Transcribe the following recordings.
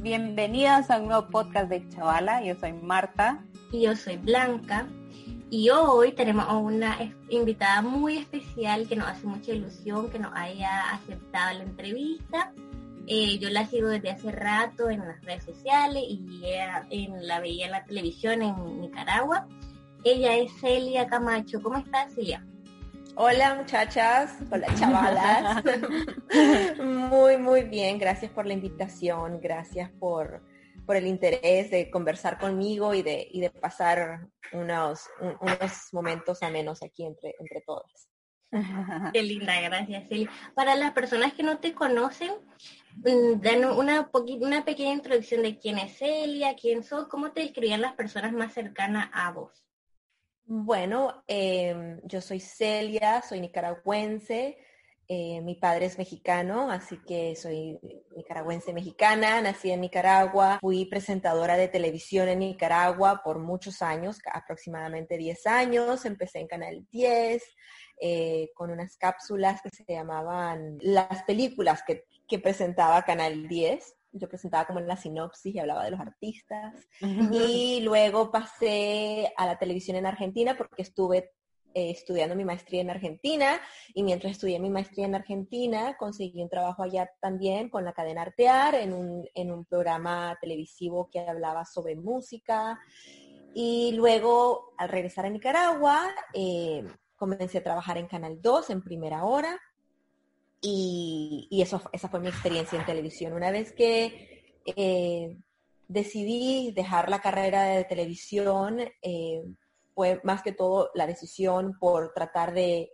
Bienvenidas a un nuevo podcast de Chavala. Yo soy Marta. Y yo soy Blanca. Y hoy tenemos a una invitada muy especial que nos hace mucha ilusión que nos haya aceptado la entrevista. Eh, yo la sigo desde hace rato en las redes sociales y en, la veía en la televisión en Nicaragua. Ella es Celia Camacho. ¿Cómo estás, Celia? Hola muchachas, hola chavalas. muy, muy bien, gracias por la invitación, gracias por, por el interés de conversar conmigo y de, y de pasar unos, unos momentos amenos aquí entre, entre todas. Qué linda, gracias Celia. Para las personas que no te conocen, mm, dan una, una pequeña introducción de quién es Celia, quién sos, cómo te describían las personas más cercanas a vos. Bueno, em, yo soy Celia, soy nicaragüense, eh, mi padre es mexicano, así que soy nicaragüense mexicana, nací en Nicaragua, fui presentadora de televisión en Nicaragua por muchos años, aproximadamente 10 años, empecé en Canal 10 eh, con unas cápsulas que se llamaban las películas que, que presentaba Canal 10 yo presentaba como en la sinopsis y hablaba de los artistas. Y luego pasé a la televisión en Argentina porque estuve eh, estudiando mi maestría en Argentina y mientras estudié mi maestría en Argentina conseguí un trabajo allá también con la cadena Artear en un, en un programa televisivo que hablaba sobre música. Y luego al regresar a Nicaragua eh, comencé a trabajar en Canal 2 en primera hora y, eso, esa fue mi experiencia en televisión. Una vez que eh, decidí dejar la carrera de televisión, eh, fue más que todo la decisión por tratar de,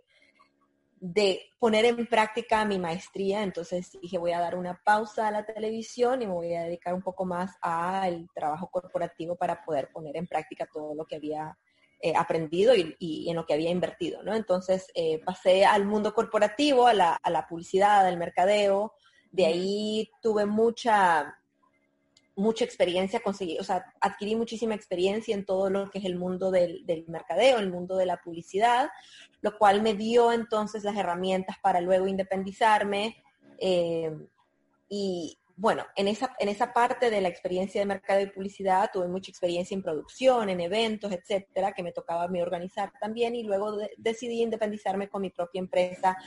de poner en práctica mi maestría. Entonces dije, voy a dar una pausa a la televisión y me voy a dedicar un poco más al trabajo corporativo para poder poner en práctica todo lo que había eh, aprendido y, en lo que había invertido, ¿no? Entonces eh, pasé al mundo corporativo, a la, publicidad, al mercadeo, de ahí tuve mucha, mucha experiencia, conseguí, o sea, adquirí muchísima experiencia en todo lo que es el mundo del, mercadeo, el mundo de la publicidad, lo cual me dio entonces las herramientas para luego independizarme eh, y, bueno, en esa, en esa parte de la experiencia de mercado y publicidad tuve mucha experiencia en producción, en eventos, etcétera, que me tocaba a mí organizar también y luego decidí independizarme con mi propia empresa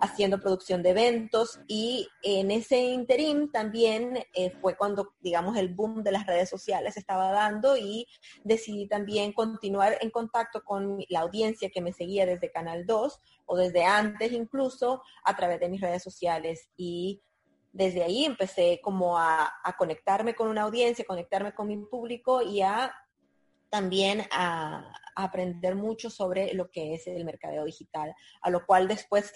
haciendo producción de eventos y en ese interim también eh, fue cuando, digamos, el boom de las redes sociales estaba dando y decidí también continuar en contacto con la audiencia que me seguía desde Canal 2 o desde antes incluso a través de mis redes sociales y desde ahí empecé como a, conectarme con una audiencia, conectarme con mi público y a también a, aprender mucho sobre lo que es el mercadeo digital, a lo cual después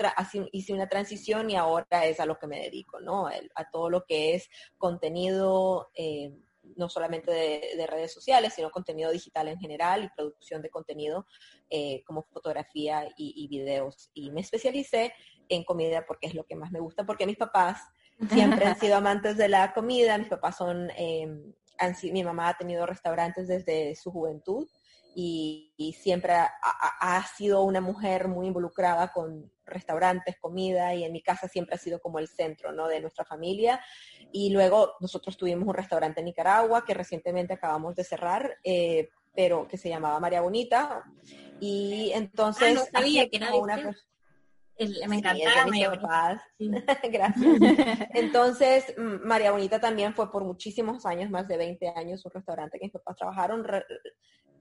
hice una transición y ahora es a lo que me dedico, ¿no? a todo lo que es contenido, eh, no solamente de, redes sociales, sino contenido digital en general y producción de contenido eh, como fotografía y, y videos. Y me especialicé en comida porque es lo que más me gusta, porque mis papás siempre han sido amantes de la comida, mis papás son, em, mi mamá ha tenido restaurantes desde su juventud y, siempre ha, sido una mujer muy involucrada con restaurantes, comida y en mi casa siempre ha sido como el centro ¿no? de nuestra familia. Y luego nosotros tuvimos un restaurante en Nicaragua que recientemente acabamos de cerrar, eh, pero que se llamaba María Bonita. Y entonces... Ah, sabía que era una, me encantaba María Gracias. Entonces, María Bonita también fue por muchísimos años, más de 20 años, un restaurante que mis papás trabajaron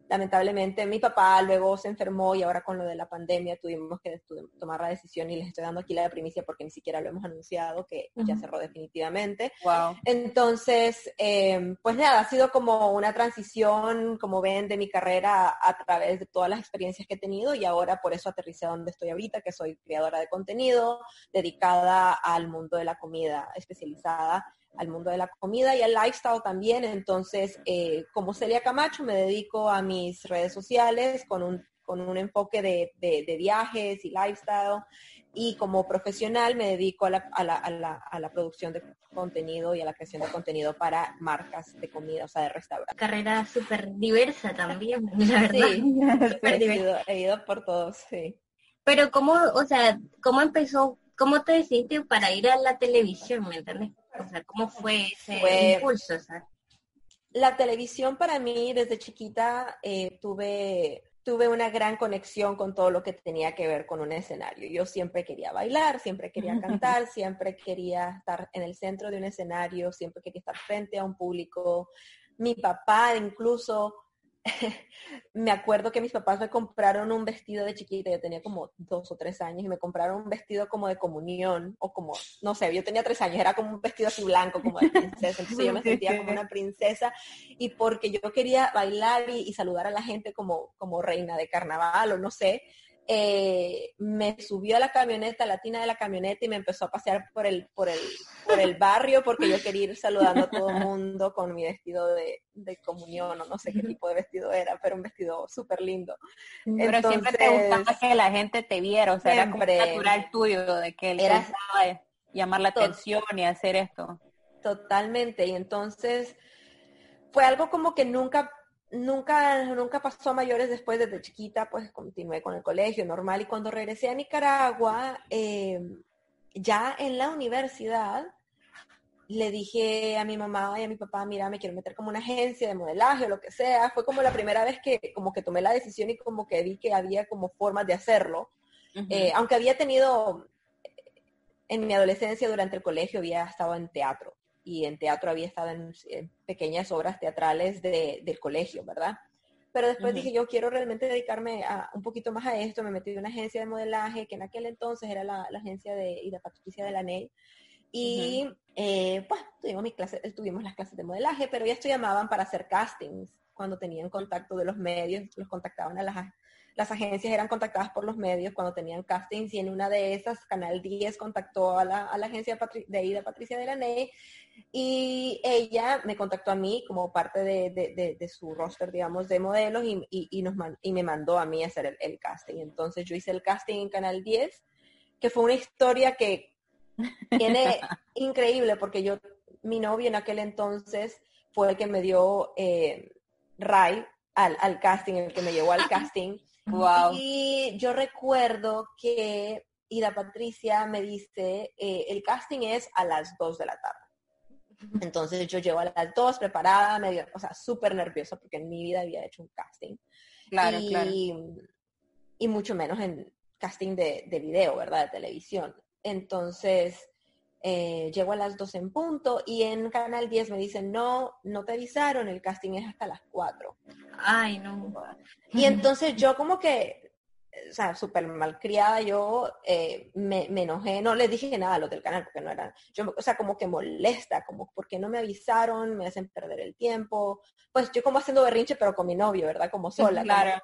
lamentablemente mi papá luego se enfermó y ahora con lo de la pandemia tuvimos que tomar la decisión y les estoy dando aquí la primicia porque ni siquiera lo hemos anunciado que ya cerró definitivamente. Entonces, em, pues nada, ha sido como una transición, como ven, de mi carrera a, través de todas las experiencias que he tenido y ahora por eso aterricé donde estoy ahorita, que soy creadora de contenido dedicada al mundo de la comida especializada al mundo de la comida y al lifestyle también. Entonces, eh, como Celia Camacho, me dedico a mis redes sociales con un, con un enfoque de, de, viajes y lifestyle. Y como profesional me dedico a la, a, la, a, la, a la, producción de contenido y a la creación de contenido para marcas de comida, o sea, de restaurantes. Carrera súper diversa también, la verdad. Sí, he, ido, por todos, sí. Pero cómo, o sea, cómo empezó, cómo te decidiste para ir a la televisión, ¿me entiendes? O sea, ¿cómo fue ese impulso? La televisión para mí desde chiquita eh, tuve tuve una gran conexión con todo lo que tenía que ver con un escenario. Yo siempre quería bailar, siempre quería cantar, siempre quería estar en el centro de un escenario, siempre quería estar frente a un público. Mi papá incluso me acuerdo que mis papás me compraron un vestido de chiquita, yo tenía como dos o tres años, y me compraron un vestido como de comunión, o como, no sé, yo tenía tres años, era como un vestido así blanco, como de princesa, entonces yo me sentía como una princesa, y porque yo quería bailar y, y saludar a la gente como, como reina de carnaval, o no sé, eh, me subió a la camioneta, la tina de la camioneta y me empezó a pasear por el, por el, por el barrio porque yo quería ir saludando a todo el mundo con mi vestido de, comunión o no sé qué tipo de vestido era, pero un vestido súper lindo. Pero siempre te gustaba que la gente te viera, o sea, era como natural tuyo de que él era llamar la atención y hacer esto. Totalmente, y entonces fue algo como que nunca nunca, nunca pasó a mayores después desde chiquita, pues continué con el colegio normal y cuando regresé a Nicaragua, eh, ya en la universidad, le dije a mi mamá y a mi papá, mira, me quiero meter como una agencia de modelaje o lo que sea. Fue como la primera vez que como que tomé la decisión y como que vi que había como formas de hacerlo. Eh, aunque había tenido, en mi adolescencia durante el colegio había estado en teatro y en teatro había estado en, pequeñas obras teatrales del colegio, ¿verdad? Pero después dije, yo quiero realmente dedicarme a, un poquito más a esto. Me metí en una agencia de modelaje, que en aquel entonces era la, agencia de Ida Patricia de la NEI. Y eh, pues tuvimos, mis clases, tuvimos las clases de modelaje, pero ya se llamaban para hacer castings cuando tenían contacto de los medios, los contactaban a las las agencias eran contactadas por los medios cuando tenían castings y en una de esas, Canal 10 contactó a la, agencia de Ida Patricia de la NEI y ella me contactó a mí como parte de, su roster, digamos, de modelos y, nos y me mandó a mí a hacer el, casting. Entonces yo hice el casting en Canal 10, que fue una historia que tiene increíble porque yo, mi novio en aquel entonces fue el que me dio eh, Ray al, al casting, el que me llevó al casting. Y yo recuerdo que Ida Patricia me dice, eh, el casting es a las 2 de la tarde. Entonces yo llego a las 2 preparada, medio, o sea, súper nerviosa porque en mi vida había hecho un casting. Claro, y, claro. Y mucho menos en casting de, de video, ¿verdad? De televisión. Entonces, eh, llego a las 2 en punto y en Canal 10 me dicen, no, no te avisaron, el casting es hasta las 4. Ay, no. Y entonces yo como que, o sea, súper malcriada, yo eh, me, me, enojé, no les dije nada a los del canal porque no eran, yo, o sea, como que molesta, como porque no me avisaron, me hacen perder el tiempo, pues yo como haciendo berrinche, pero con mi novio, ¿verdad? Como sola. Claro.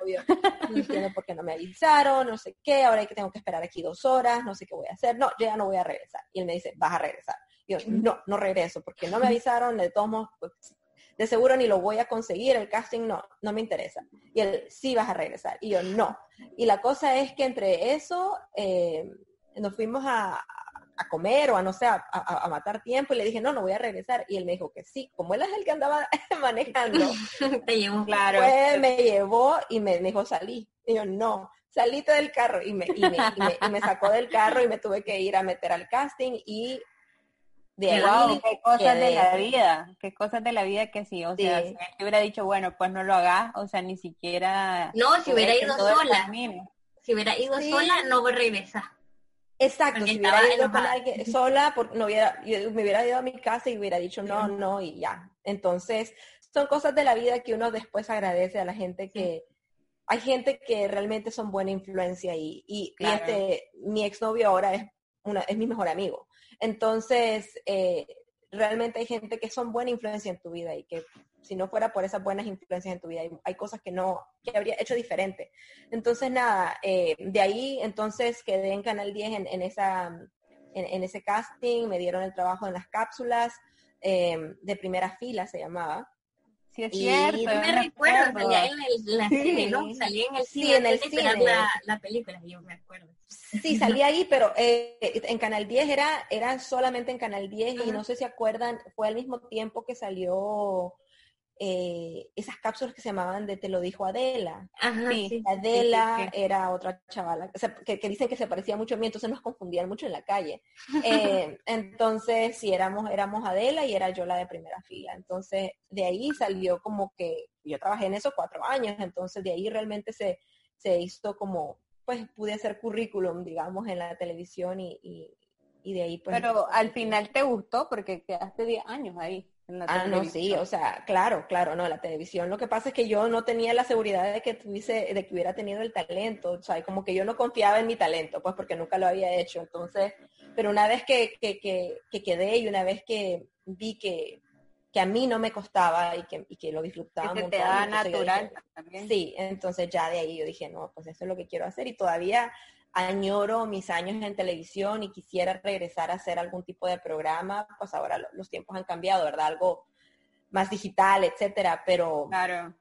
No entiendo por qué no me avisaron, no sé qué, ahora hay que tengo que esperar aquí dos horas, no sé qué voy a hacer, no, yo ya no voy a regresar. Y él me dice, vas a regresar. Y yo, no, no regreso, porque no me avisaron, de todos modos, pues, de seguro ni lo voy a conseguir, el casting no, no me interesa. Y él, sí vas a regresar. Y yo, no. Y la cosa es que entre eso, eh, nos fuimos a, comer o a, no sé, a, matar tiempo y le dije, no, no voy a regresar. Y él me dijo que sí, como él es el que andaba manejando, te llevó, claro. me llevó y me, dijo, salí. Y yo, no, salí del carro y me, y me, y me, sacó del carro y me tuve que ir a meter al casting y de ahí qué cosas de la vida, qué cosas de la vida que sí, o sea, si él te hubiera dicho, bueno, pues no lo hagas, o sea, ni siquiera... No, si hubiera ido sola, si hubiera ido sola, no voy a regresar. Exacto, si hubiera ido con alguien sola, por, no hubiera, me hubiera ido a mi casa y hubiera dicho no, no, y ya. Entonces, son cosas de la vida que uno después agradece a la gente que... Hay gente que realmente son buena influencia y, y, y este, mi exnovio ahora es, es mi mejor amigo. Entonces, eh, realmente hay gente que son buena influencia en tu vida y que si no fuera por esas buenas influencias en tu vida, hay, cosas que no, que habría hecho diferente. Entonces, nada, eh, de ahí entonces quedé en Canal 10 en, esa, en, ese casting, me dieron el trabajo en las cápsulas, eh, de primera fila se llamaba. Sí, es cierto. Yo me recuerdo, salía en el, la cine, ¿no? Salía en el cine, sí, en el cine. La, la, película, yo me acuerdo. Sí, salía ahí, pero eh, en Canal 10 era, era solamente en Canal 10 y no sé si acuerdan, fue al mismo tiempo que salió eh, esas cápsulas que se llamaban de Te lo dijo Adela. Ajá, sí, Adela era otra chavala, que, dicen que se parecía mucho a mí, entonces nos confundían mucho en la calle. Eh, entonces, sí, éramos, éramos Adela y era yo la de primera fila. Entonces, de ahí salió como que yo trabajé en esos cuatro años, entonces de ahí realmente se, se hizo como, pues pude hacer currículum, digamos, en la televisión y, y, de ahí pues... Pero al final te gustó porque quedaste 10 años ahí ah, no, sí, o sea, claro, claro, no, la televisión. Lo que pasa es que yo no tenía la seguridad de que tuviese, de que hubiera tenido el talento, o sea, como que yo no confiaba en mi talento, pues porque nunca lo había hecho. Entonces, pero una vez que, que, que, quedé y una vez que vi que, que a mí no me costaba y que, y que lo disfrutaba mucho. También. Sí, entonces ya de ahí yo dije, no, pues eso es lo que quiero hacer y todavía añoro mis años en televisión y quisiera regresar a hacer algún tipo de programa, pues ahora los tiempos han cambiado, ¿verdad? Algo más digital, etcétera, pero claro.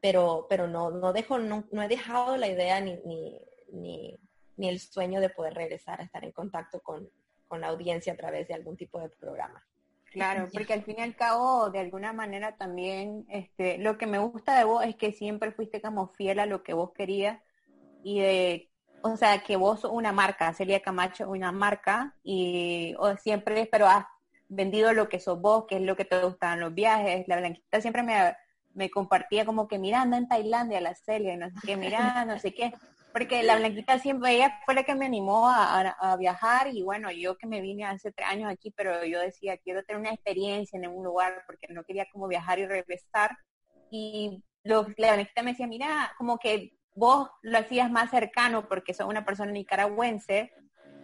pero pero no no dejo no, he dejado la idea ni, ni, ni, el sueño de poder regresar a estar en contacto con, con la audiencia a través de algún tipo de programa. Claro, porque al fin y al cabo, de alguna manera también, este, lo que me gusta de vos es que siempre fuiste como fiel a lo que vos querías y de o sea, que vos una marca, Celia Camacho una marca y siempre, pero has vendido lo que sos vos, que es lo que te gustan los viajes. La Blanquita siempre me, me compartía como que mirando en Tailandia la Celia no sé qué, mira, no sé qué. Porque la Blanquita siempre, ella fue la que me animó a, viajar y bueno, yo que me vine hace tres años aquí, pero yo decía, quiero tener una experiencia en un lugar porque no quería como viajar y regresar. Y lo, la Blanquita me decía, mira, como que vos lo hacías más cercano porque sos una persona nicaragüense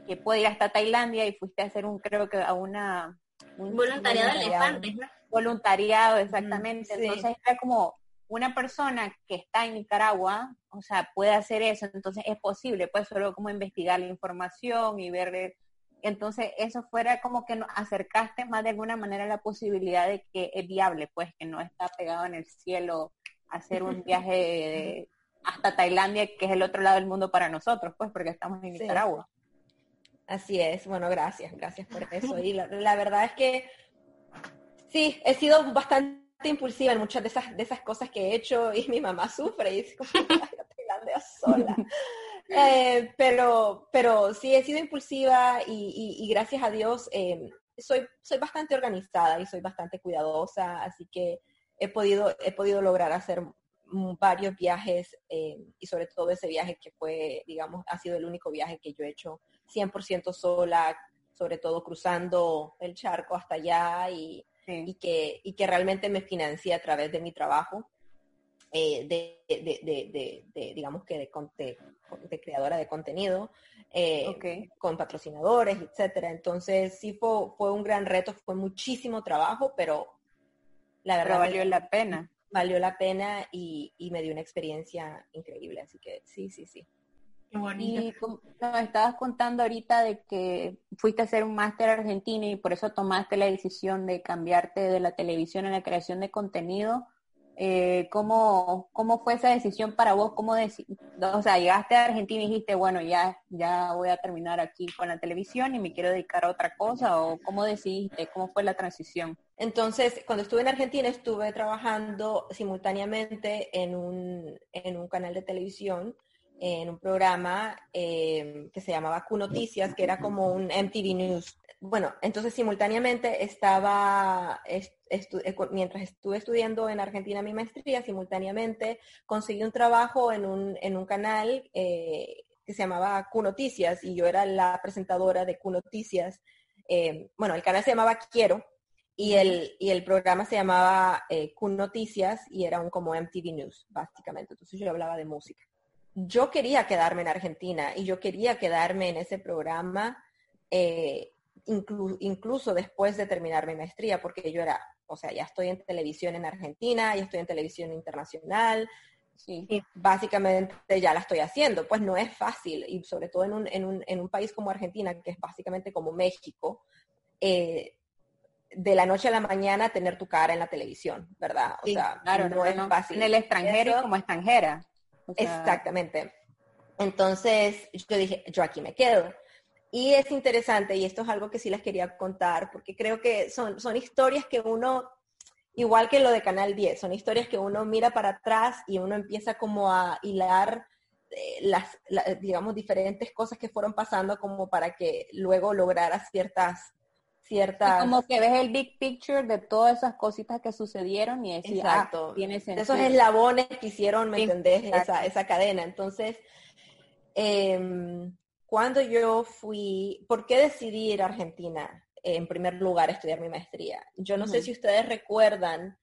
que puede ir hasta Tailandia y fuiste a hacer un, creo que a una... Un voluntariado, voluntariado ¿no? Voluntariado, exactamente. Entonces era como una persona que está en Nicaragua, o sea, puede hacer eso, entonces es posible, pues solo como investigar la información y ver, entonces eso fuera como que nos acercaste más de alguna manera la posibilidad de que es viable, pues que no está pegado en el cielo hacer un viaje de, hasta Tailandia, que es el otro lado del mundo para nosotros, pues, porque estamos en Nicaragua. Así es, bueno, gracias, gracias por eso. Y la, verdad es que sí, he sido bastante impulsiva en muchas de esas, de esas cosas que he hecho y mi mamá sufre y dice, como, Tailandia sola. Eh, pero, pero sí, he sido impulsiva y, gracias a Dios eh, soy, soy bastante organizada y soy bastante cuidadosa, así que he podido, he podido lograr hacer varios viajes eh, y sobre todo ese viaje que fue, digamos, ha sido el único viaje que yo he hecho 100% sola, sobre todo cruzando el charco hasta allá y, y, que, y que realmente me financié a través de mi trabajo. Eh, de, de, de, digamos que de, creadora de contenido, eh, con patrocinadores, etcétera. Entonces sí fue, fue un gran reto, fue muchísimo trabajo, pero la verdad valió la pena valió la pena y, me dio una experiencia increíble. Así que sí, sí, sí. Qué bonito. Y como nos estabas contando ahorita de que fuiste a hacer un máster argentino y por eso tomaste la decisión de cambiarte de la televisión a la creación de contenido. Eh, ¿cómo, ¿Cómo fue esa decisión para vos? ¿Cómo o sea, llegaste a Argentina y dijiste, bueno, ya, ya voy a terminar aquí con la televisión y me quiero dedicar a otra cosa? ¿O cómo decidiste? ¿Cómo fue la transición? Entonces, cuando estuve en Argentina, estuve trabajando simultáneamente en un, en un canal de televisión, en un programa eh, que se llamaba Q Noticias, que era como un MTV News. Bueno, entonces simultáneamente estaba, eh, mientras estuve estudiando en Argentina mi maestría, simultáneamente conseguí un trabajo en un, en un canal eh, que se llamaba Q Noticias y yo era la presentadora de Q Noticias. bueno, el canal se llamaba Quiero, y el, y el programa se llamaba eh, Kun Noticias y era un como MTV News, básicamente. Entonces yo hablaba de música. Yo quería quedarme en Argentina y yo quería quedarme en ese programa eh, incluso después de terminar mi maestría, porque yo era, o sea, ya estoy en televisión en Argentina, ya estoy en televisión internacional, y básicamente ya la estoy haciendo. Pues no es fácil, y sobre todo en un, en un, en un país como Argentina, que es básicamente como México, eh, de la noche a la mañana tener tu cara en la televisión, ¿verdad? O sea, claro, no, es fácil. En el extranjero y como extranjera. Exactamente. Entonces yo dije, yo aquí me quedo. Y es interesante, y esto es algo que sí les quería contar, porque creo que son, son historias que uno igual que lo de Canal 10, son historias que uno mira para atrás y uno empieza como a hilar eh, las, digamos, diferentes cosas que fueron pasando como para que luego lograra ciertas ciertas... como que ves el big picture de todas esas cositas que sucedieron y decís, ah, Exacto. tiene sentido. Esos eslabones que hicieron, ¿me entendés? Esa, esa, cadena. Entonces, eh, cuando yo fui, ¿por qué decidí ir a Argentina? en primer lugar, a estudiar mi maestría. Yo no sé si ustedes recuerdan,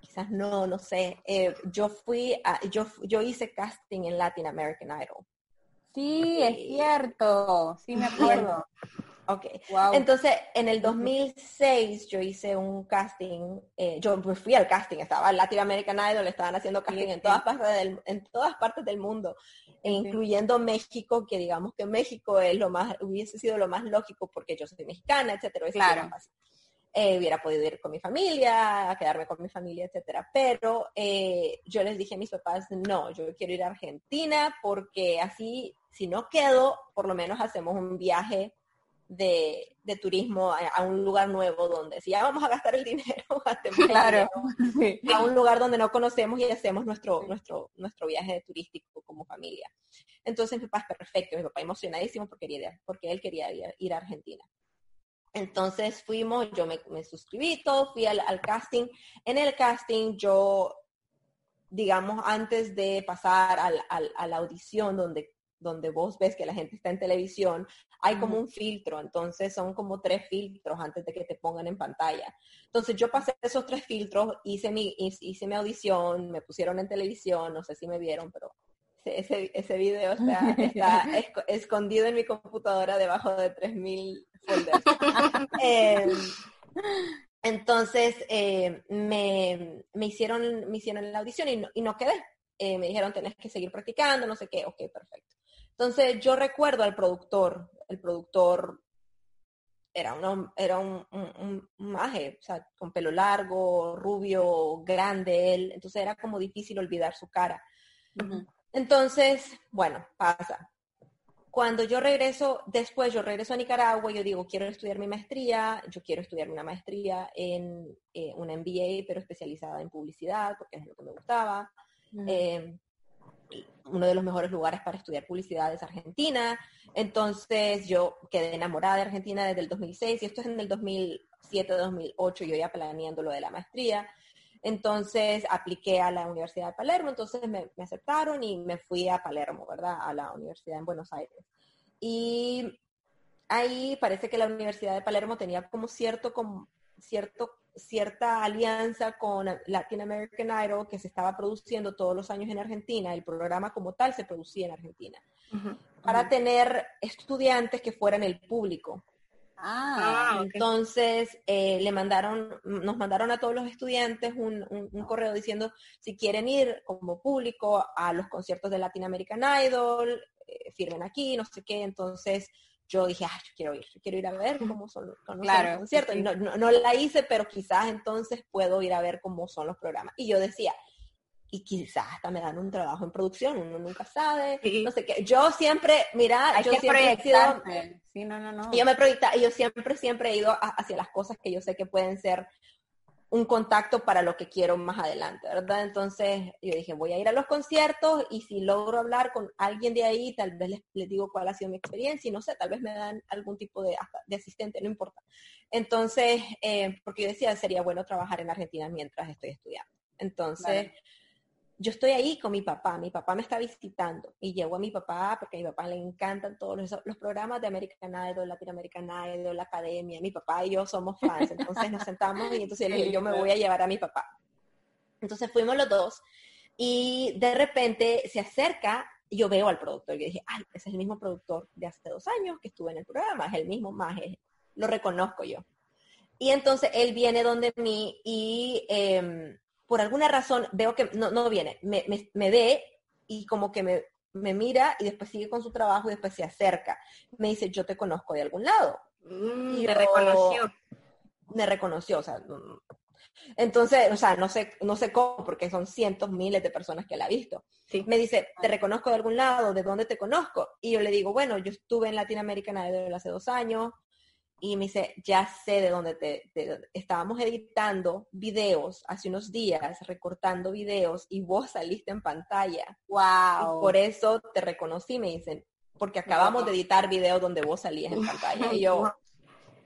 quizás no, no sé, eh, yo fui, a, yo, yo hice casting en Latin American Idol. Sí, es cierto, sí me acuerdo. Ok. Wow. Entonces, en el 2006 yo hice un casting, eh, yo fui al casting, estaba en Latin American Idol, estaban haciendo casting en, todas partes del, en todas partes del mundo, e incluyendo México, que digamos que México es lo más, hubiese sido lo más lógico porque yo soy mexicana, etcétera. Claro. Eh, hubiera podido ir con mi familia, a quedarme con mi familia, etcétera. Pero eh, yo les dije a mis papás, no, yo quiero ir a Argentina porque así, si no quedo, por lo menos hacemos un viaje de, turismo a, un lugar nuevo donde si ya vamos a gastar el dinero, claro. a un lugar donde no conocemos y hacemos nuestro, nuestro, nuestro viaje turístico como familia. Entonces mi papá es perfecto, mi papá emocionadísimo porque, quería, porque él quería ir, a Argentina. Entonces fuimos, yo me, suscribí todo, fui al, casting. En el casting yo, digamos, antes de pasar a la audición donde donde vos ves que la gente está en televisión, hay como un filtro, entonces son como tres filtros antes de que te pongan en pantalla. Entonces yo pasé esos tres filtros, hice mi, hice mi audición, me pusieron en televisión, no sé si me vieron, pero ese, ese video está, escondido en mi computadora debajo de 3.000 folders. Em, entonces eh, me, hicieron, me hicieron la audición y no, y no quedé. Eh, me dijeron, tenés que seguir practicando, no sé qué, ok, perfecto. Entonces yo recuerdo al productor, el productor era, un, era un, un, maje, o sea, con pelo largo, rubio, grande él, entonces era como difícil olvidar su cara. Entonces, bueno, pasa. Cuando yo regreso, después yo regreso a Nicaragua, yo digo, quiero estudiar mi maestría, yo quiero estudiar una maestría en eh, una MBA, pero especializada en publicidad, porque es lo que me gustaba uno de los mejores lugares para estudiar publicidad es Argentina. Entonces yo quedé enamorada de Argentina desde el 2006 y esto es en el 2007-2008, yo ya planeando lo de la maestría. Entonces apliqué a la Universidad de Palermo, entonces me, aceptaron y me fui a Palermo, ¿verdad? A la Universidad en Buenos Aires. Y ahí parece que la Universidad de Palermo tenía como cierto, como cierto cierta alianza con Latin American Idol que se estaba produciendo todos los años en Argentina, el programa como tal se producía en Argentina, para tener estudiantes que fueran el público. Ah, ah entonces eh, le mandaron, nos mandaron a todos los estudiantes un, correo diciendo si quieren ir como público a los conciertos de Latin American Idol, eh, firmen aquí, no sé qué. Entonces yo dije, ah, yo quiero ir, quiero ir a ver cómo son, los conciertos. No, no, la hice, pero quizás entonces puedo ir a ver cómo son los programas. Y yo decía, y quizás hasta me dan un trabajo en producción, uno nunca sabe, no sé qué. Yo siempre, mira, yo siempre he sido, sí, no, no, no. Yo me proyecta, y yo siempre, siempre he ido hacia las cosas que yo sé que pueden ser un contacto para lo que quiero más adelante, ¿verdad? Entonces yo dije, voy a ir a los conciertos y si logro hablar con alguien de ahí, tal vez les, digo cuál ha sido mi experiencia y no sé, tal vez me dan algún tipo de, asistente, no importa. Entonces, eh, porque yo decía, sería bueno trabajar en Argentina mientras estoy estudiando. Entonces, yo estoy ahí con mi papá, mi papá me está visitando y llevo a mi papá porque a mi papá le encantan todos los, programas de American Idol, Latin American Idol, la Academia, mi papá y yo somos fans, entonces nos sentamos y entonces yo me voy a llevar a mi papá. Entonces fuimos los dos y de repente se acerca y yo veo al productor y dije, ay, ese es el mismo productor de hace dos años que estuve en el programa, es el mismo más, lo reconozco yo. Y entonces él viene donde mí y... Em, por alguna razón veo que no, no viene, me, me, ve y como que me, me, mira y después sigue con su trabajo y después se acerca. Me dice, yo te conozco de algún lado. Mm, y me reconoció. Me reconoció, o sea, entonces, o sea, no sé, no sé cómo, porque son cientos, miles de personas que la han visto. Me dice, te reconozco de algún lado, ¿de dónde te conozco? Y yo le digo, bueno, yo estuve en Latinoamérica Idol hace dos años, y me dice, ya sé de dónde te, estábamos editando videos hace unos días, recortando videos y vos saliste en pantalla. Wow. Y por eso te reconocí, me dicen, porque acabamos de editar videos donde vos salías en pantalla. Y yo,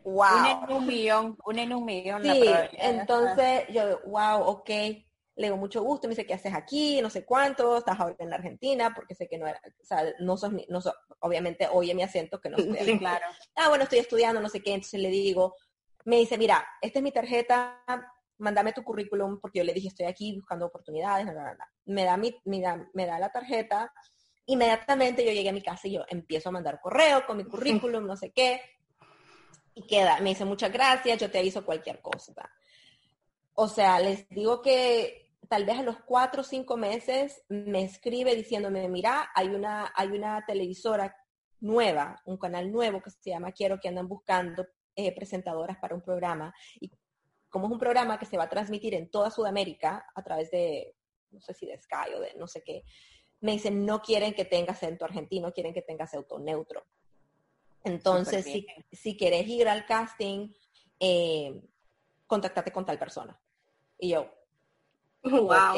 wow. Un en un millón, un en un millón. Sí, entonces yo, wow, ok le digo, mucho gusto, me dice, ¿qué haces aquí? No sé cuánto, estás ahora en la Argentina, porque sé que no era, o sea, no sos, no obviamente oye mi acento que no sé. Sí, claro. Ah, bueno, estoy estudiando, no sé qué, entonces le digo, me dice, mira, esta es mi tarjeta, mándame tu currículum, porque yo le dije, estoy aquí buscando oportunidades, me da mi, me da, me da la tarjeta, inmediatamente yo llegué a mi casa y yo empiezo a mandar correo con mi currículum, no sé qué, y queda, me dice, muchas gracias, yo te aviso cualquier cosa. O sea, les digo que tal vez a los cuatro o cinco meses me escribe diciéndome, mira, hay una, hay una televisora nueva, un canal nuevo que se llama Quiero que andan buscando eh, presentadoras para un programa. Y como es un programa que se va a transmitir en toda Sudamérica a través de, no sé si de Sky o de no sé qué, me dicen, no quieren que tenga acento argentino, quieren que tenga acento neutro. Entonces, si, si quieres ir al casting, eh, contáctate con tal persona. Y yo, Wow.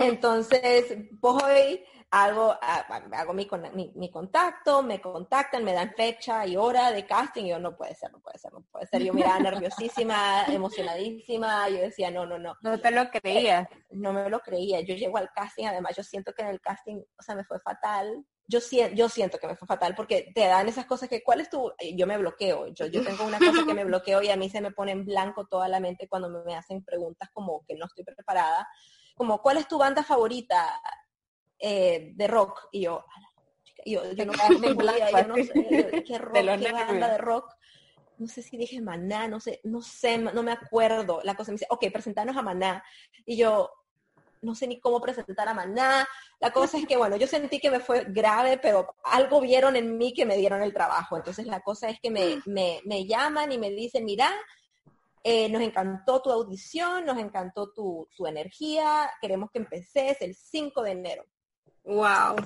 Entonces voy, hago, hago mi, mi, contacto, me contactan, me dan fecha y hora de casting y yo no puede ser, no puede ser, no puede ser. Yo miraba nerviosísima, emocionadísima, yo decía, no, no, no. No te lo creías. No me lo creía. Yo llego al casting, además yo siento que en el casting, o sea, me fue fatal yo, yo siento que me fue fatal porque te dan esas cosas que, ¿cuál es tu? Yo me bloqueo, yo, yo tengo una cosa que me bloqueo y a mí se me pone en blanco toda la mente cuando me, hacen preguntas como que no estoy preparada, como, ¿cuál es tu banda favorita eh, de rock? Y yo, yo, yo no, me yo no sé, ¿qué, rock, qué banda de rock? no sé si dije Maná, no sé, no sé, no me acuerdo. La cosa me dice, ok, presentarnos a Maná. Y yo, no sé ni cómo presentar a Maná. La cosa es que, bueno, yo sentí que me fue grave, pero algo vieron en mí que me dieron el trabajo. Entonces la cosa es que me, me, llaman y me dicen, mira, eh, nos encantó tu audición, nos encantó tu, tu, energía, queremos que empeces el 5 de enero. Wow.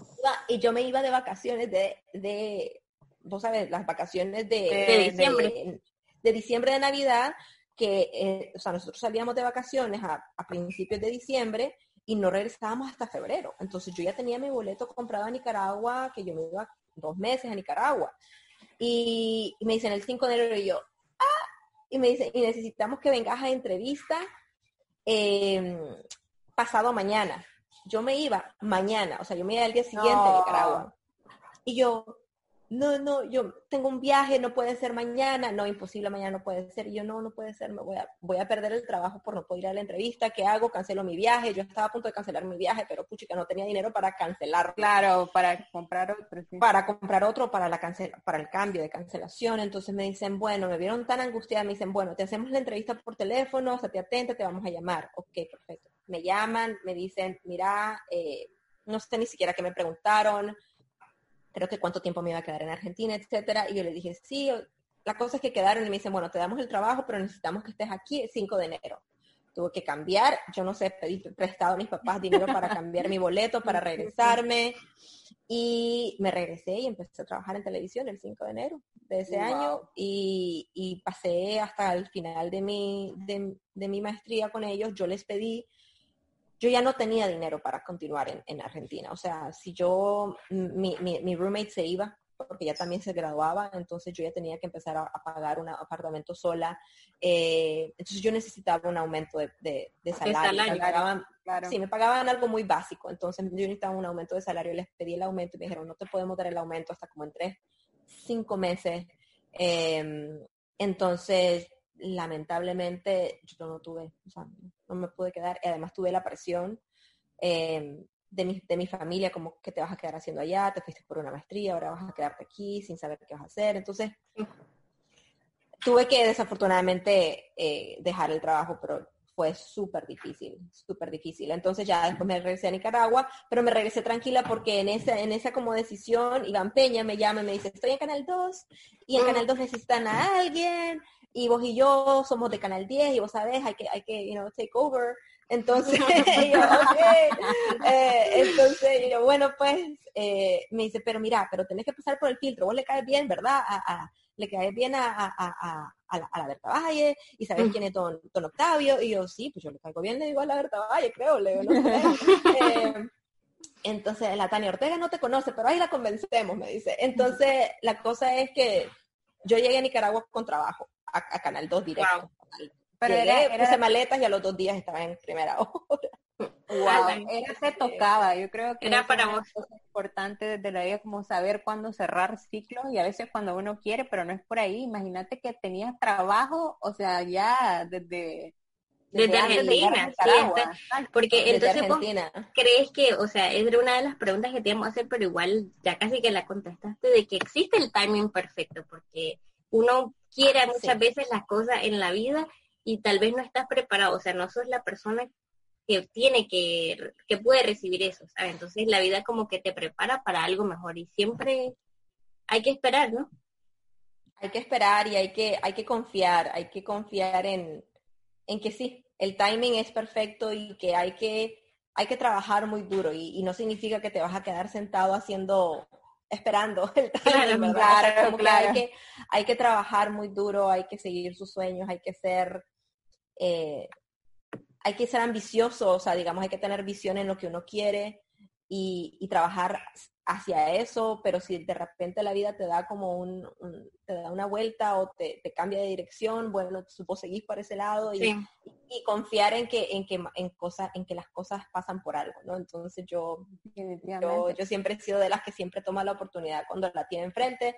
Y yo me iba de vacaciones de, de vos sabes, las vacaciones de, de diciembre. De, diciembre de Navidad, que, eh, o sea, nosotros salíamos de vacaciones a, a principios de diciembre y no regresábamos hasta febrero. Entonces yo ya tenía mi boleto comprado a Nicaragua, que yo me iba dos meses a Nicaragua. Y, me dicen el 5 de enero y yo, ah, y me dicen, y necesitamos que vengas a entrevista em, pasado mañana. Yo me iba mañana, o sea, yo me iba el día siguiente a Nicaragua. Y yo, no, no, yo tengo un viaje, no puede ser mañana, no, imposible, mañana no puede ser. Yo, no, no puede ser, me voy a, voy a perder el trabajo por no poder ir a la entrevista, ¿qué hago? Cancelo mi viaje, yo estaba a punto de cancelar mi viaje, pero puchica, no tenía dinero para cancelar. Claro, para comprar otro. Para comprar otro para, la cancel para el cambio de cancelación. Entonces me dicen, bueno, me vieron tan angustiada, me dicen, bueno, te hacemos la entrevista por teléfono, o sea, te atenta, te vamos a llamar. Ok, perfecto. Me llaman, me dicen, mira, eh, no sé ni siquiera qué me preguntaron, creo que cuánto tiempo me iba a quedar en Argentina, etcétera. Y yo le dije, sí, la cosa es que quedaron y me dicen, bueno, te damos el trabajo, pero necesitamos que estés aquí el 5 de enero. Tuve que cambiar, yo no sé, pedí prestado a mis papás dinero para cambiar mi boleto, para regresarme. Y me regresé y empecé a trabajar en televisión el 5 de enero de ese año y, y, pasé hasta el final de mi, de, de mi maestría con ellos. Yo les pedí yo ya no tenía dinero para continuar en, Argentina. O sea, si yo, mi, mi, roommate se iba porque ya también se graduaba, entonces yo ya tenía que empezar a, pagar un apartamento sola. Eh, entonces yo necesitaba un aumento de, de, salario. me pagaban, Sí, me pagaban algo muy básico, entonces yo necesitaba un aumento de salario. Les pedí el aumento y me dijeron, no te podemos dar el aumento hasta como en tres, cinco meses. Em, entonces lamentablemente yo no tuve, o sea, no me pude quedar. Y además tuve la presión em, de, mi, de mi familia, como que te vas a quedar haciendo allá, te fuiste por una maestría, ahora vas a quedarte aquí sin saber qué vas a hacer. Entonces, tuve que desafortunadamente eh, dejar el trabajo, pero fue súper difícil, súper difícil. Entonces ya después me regresé a Nicaragua, pero me regresé tranquila porque en esa, en esa como decisión, Iván Peña me llama y me dice, estoy en Canal 2 y en Canal 2 necesitan a alguien y vos y yo somos de Canal 10 y vos sabés, hay que, hay que, you know, take over. Entonces, yo, eh, entonces yo, bueno, pues, eh, me dice, pero mira, pero tenés que pasar por el filtro, vos le caes bien, ¿verdad? A, le caes bien a, a, a, la, a Berta Valle y sabes quién es Don, Octavio. Y yo, sí, pues yo le caigo bien, le digo a la Berta Valle, creo, le digo, no sé. eh, entonces, la Tania Ortega no te conoce, pero ahí la convencemos, me dice. Entonces, la cosa es que yo llegué a Nicaragua con trabajo, a, Canal 2 directo. Pero llegué, era, puse maletas y a los dos días estaba en primera hora. Wow, era se tocaba, yo creo que era para vos importante desde la vida como saber cuándo cerrar ciclos y a veces cuando uno quiere, pero no es por ahí. Imagínate que tenías trabajo, o sea, ya desde desde, Argentina, sí, porque entonces crees que, o sea, es una de las preguntas que te íbamos a hacer, pero igual ya casi que la contestaste, de que existe el timing perfecto, porque uno quiere muchas veces las cosas en la vida y tal vez no estás preparado, o sea, no sos la persona que tiene que, que puede recibir eso, ¿sabes? Entonces la vida como que te prepara para algo mejor y siempre hay que esperar, ¿no? Hay que esperar y hay que, hay que confiar, hay que confiar en, en que sí, el timing es perfecto y que hay que, hay que trabajar muy duro y, no significa que te vas a quedar sentado haciendo, esperando el timing, claro, Claro, hay, que, hay que trabajar muy duro, hay que seguir sus sueños, hay que ser, eh, hay que ser ambicioso, o sea, digamos, hay que tener visión en lo que uno quiere y, y trabajar hacia eso, pero si de repente la vida te da como un, te da una vuelta o te, cambia de dirección, bueno, supo seguir por ese lado y, y, confiar en que, en que, en cosas, en que las cosas pasan por algo, ¿no? Entonces yo, yo, yo, siempre he sido de las que siempre toma la oportunidad cuando la tiene enfrente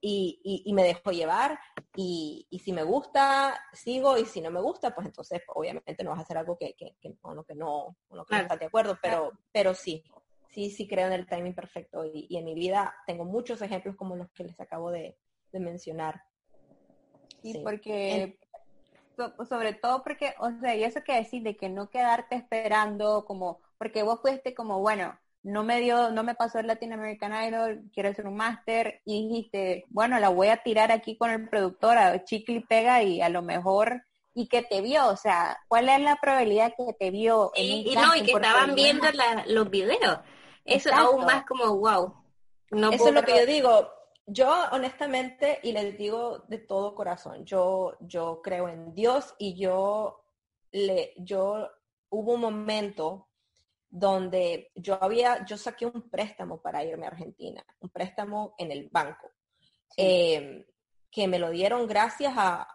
y, y, me dejo llevar y, si me gusta, sigo y si no me gusta, pues entonces obviamente no vas a hacer algo que, que, que, no, que no, no estás de acuerdo, pero, pero sí, sí, sí creo en el timing perfecto y, en mi vida tengo muchos ejemplos como los que les acabo de, mencionar. Sí, porque, sobre todo porque, o sea, y eso que decir de que no quedarte esperando como, porque vos fuiste como, bueno, no me dio, no me pasó el Latin American Idol, quiero hacer un máster, y dijiste, bueno, la voy a tirar aquí con el productor, a chicle y pega, y a lo mejor y que te vio, o sea, ¿cuál es la probabilidad que te vio? En y, no, y que estaban viendo los videos. Eso aún más como, wow. No Eso es lo que yo digo. Yo honestamente, y les digo de todo corazón, yo, yo creo en Dios y yo le, yo hubo un momento donde yo había, yo saqué un préstamo para irme a Argentina, un préstamo en el banco, em, que me lo dieron gracias a,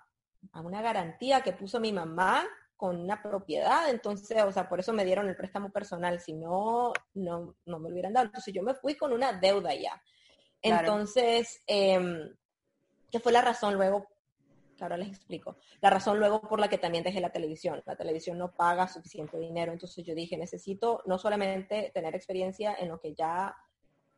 a una garantía que puso mi mamá con una propiedad, entonces, o sea, por eso me dieron el préstamo personal, si no, no, no me lo hubieran dado. Entonces yo me fui con una deuda ya. Entonces, eh, ¿qué fue la razón luego? Que ahora les explico. La razón luego por la que también dejé la televisión. La televisión no paga suficiente dinero, entonces yo dije, necesito no solamente tener experiencia en lo que ya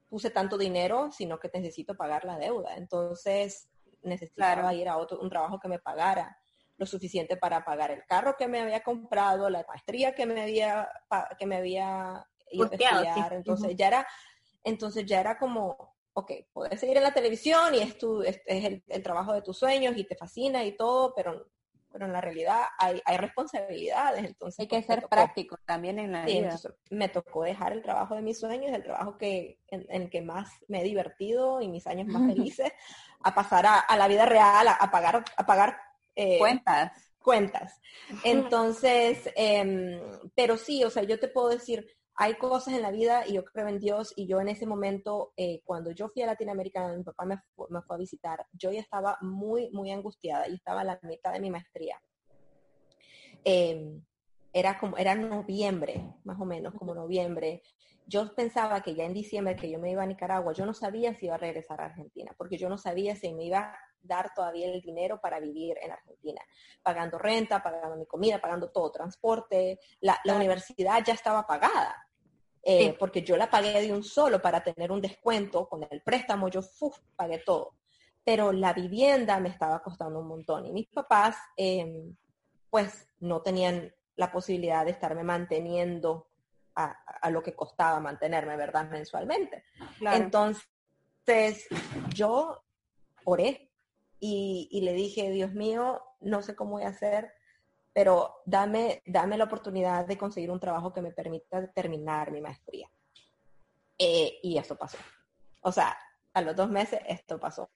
puse tanto dinero, sino que necesito pagar la deuda. Entonces, necesitaba ir a otro, un trabajo que me pagara lo suficiente para pagar el carro que me había comprado, la maestría que me había, que me había ido a estudiar. Entonces ya era, entonces ya era como, ok, puedes seguir en la televisión y es, tu, es, el, trabajo de tus sueños y te fascina y todo, pero, pero en la realidad hay, hay responsabilidades. Entonces, hay que pues, ser práctico también en la vida. me tocó dejar el trabajo de mis sueños, el trabajo que, en, el que más me he divertido y mis años más felices, a pasar a, la vida real, a, pagar, a pagar eh, cuentas. Cuentas. Entonces, em, pero sí, o sea, yo te puedo decir, hay cosas en la vida y yo creo en Dios y yo en ese momento, eh, cuando yo fui a Latinoamérica, mi papá me, fue a visitar, yo ya estaba muy, muy angustiada y estaba a la mitad de mi maestría. Em, era como, era noviembre, más o menos, como noviembre. Yo pensaba que ya en diciembre que yo me iba a Nicaragua, yo no sabía si iba a regresar a Argentina, porque yo no sabía si me iba dar todavía el dinero para vivir en Argentina, pagando renta, pagando mi comida, pagando todo, transporte. La, universidad ya estaba pagada, eh, porque yo la pagué de un solo para tener un descuento con el préstamo, yo pagué todo. Pero la vivienda me estaba costando un montón y mis papás, em, pues, no tenían la posibilidad de estarme manteniendo a, lo que costaba mantenerme, ¿verdad? Mensualmente. Entonces, yo oré y, y le dije, Dios mío, no sé cómo voy a hacer, pero dame, dame la oportunidad de conseguir un trabajo que me permita terminar mi maestría. Eh, y eso pasó. O sea, a los dos meses esto pasó.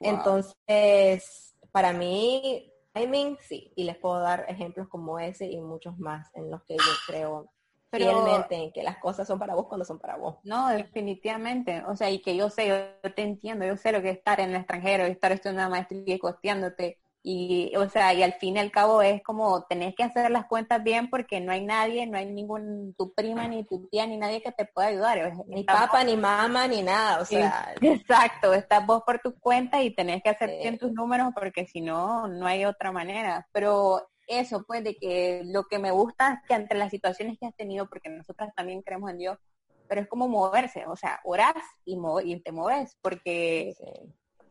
Entonces, para mí, timing, sí, y les puedo dar ejemplos como ese y muchos más en los que yo creo en que las cosas son para vos cuando son para vos. No, definitivamente. O sea, y que yo sé, yo te entiendo, yo sé lo que es estar en el extranjero, estar estudiando una maestría y costeándote y, o sea, y al fin y al cabo es como tenés que hacer las cuentas bien porque no hay nadie, no hay ningún, tu prima, ni tu tía, ni nadie que te pueda ayudar. Ni papá, ni mamá, ni nada, o sea. Exacto, estás vos por tu cuenta y tenés que hacer bien tus números porque si no, no hay otra manera. Pero eso, pues, de que lo que me gusta es que entre las situaciones que has tenido, porque nosotras también creemos en Dios, pero es como moverse, o sea, orás y, y te mueves, porque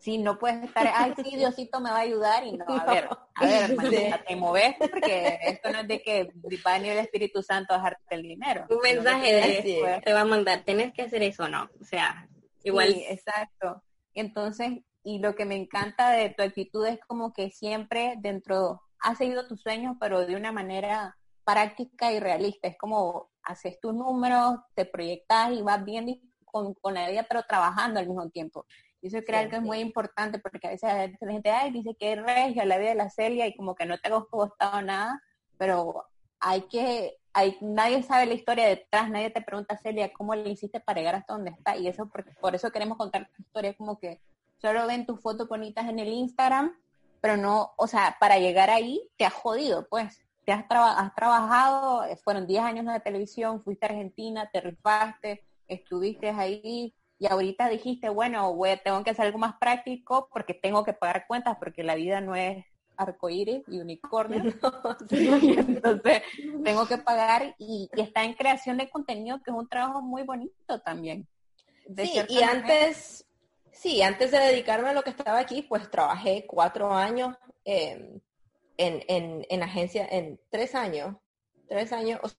Sí, no puedes estar, ay, sí, Diosito me va a ayudar y no, a ver, a ver, te moves porque esto no es de que va a venir el Espíritu Santo a dejarte el dinero. Un mensaje de, te va a mandar, tenés que hacer eso no, o sea, igual. Sí, exacto. Entonces, y lo que me encanta de tu actitud es como que siempre dentro, has seguido tus sueños, pero de una manera práctica y realista. Es como haces tus números, te proyectas y vas viendo con, con la vida, pero trabajando al mismo tiempo. Y eso creo que es muy importante porque a veces la gente ay, dice que es regia la vida de la Celia y como que no te ha costado nada, pero hay que, hay, nadie sabe la historia detrás, nadie te pregunta, Celia, ¿cómo le hiciste para llegar hasta donde está? Y eso, por, por eso queremos contar tu historia, como que solo ven tus fotos bonitas en el Instagram, pero no, o sea, para llegar ahí te has jodido, pues. Te has, has trabajado, eh, fueron 10 años de televisión, fuiste a Argentina, te rifaste, estuviste ahí, y ahorita dijiste, bueno, tengo que hacer algo más práctico porque tengo que pagar cuentas, porque la vida no es arcoíris y unicornio. Entonces, tengo que pagar y, está en creación de contenido, que es un trabajo muy bonito también. sí, y antes, sí, antes de dedicarme a lo que estaba aquí, pues trabajé cuatro años em, en, en, en, agencia, en tres años, tres años, o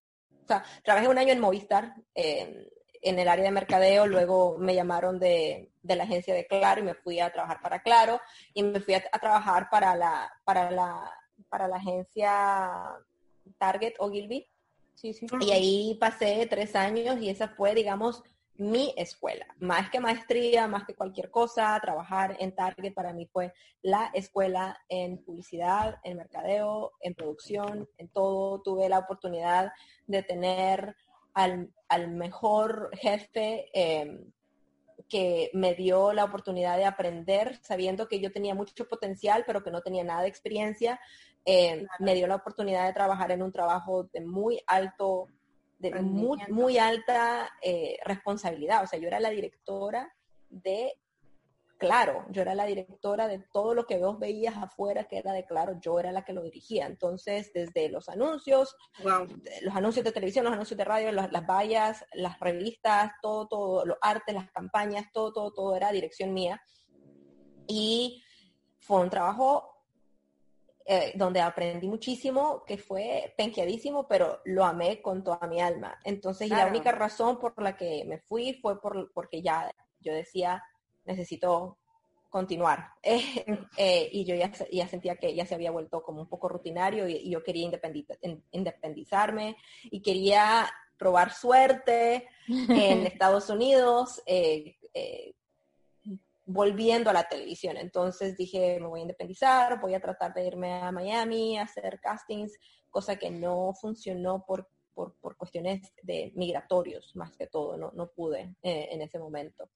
sea, trabajé un año en Movistar, eh, en el área de mercadeo, luego me llamaron de, la agencia de Claro y me fui a trabajar para Claro y me fui a, trabajar para la, para la, para la agencia Target o Gilby. Sí, sí. Y ahí pasé tres años y esa fue, digamos, mi escuela. Más que maestría, más que cualquier cosa, trabajar en Target para mí fue la escuela en publicidad, en mercadeo, en producción, en todo. Tuve la oportunidad de tener al, mejor jefe em, que me dio la oportunidad de aprender, sabiendo que yo tenía mucho potencial, pero que no tenía nada de experiencia. Em, me dio la oportunidad de trabajar en un trabajo de muy alto, de muy, muy alta eh, responsabilidad. O sea, yo era la directora de Claro, yo era la directora de todo lo que vos veías afuera que era de Claro, yo era la que lo dirigía. Entonces, desde los anuncios, los anuncios de televisión, los anuncios de radio, las vallas, las revistas, todo, todo, los artes, las campañas, todo, todo, todo era dirección mía. Y fue un trabajo eh, donde aprendí muchísimo, que fue penqueadísimo, pero lo amé con toda mi alma. Entonces, y la única razón por la que me fui fue por, porque ya yo decía, necesito continuar. Eh, y yo ya, ya, sentía que ya se había vuelto como un poco rutinario y, yo quería independizarme y quería probar suerte en Estados Unidos, eh, volviendo a la televisión. Entonces dije, me voy a independizar, voy a tratar de irme a Miami, a hacer castings, cosa que no funcionó por, por, por cuestiones de migratorios, más que todo, no, no pude en ese momento.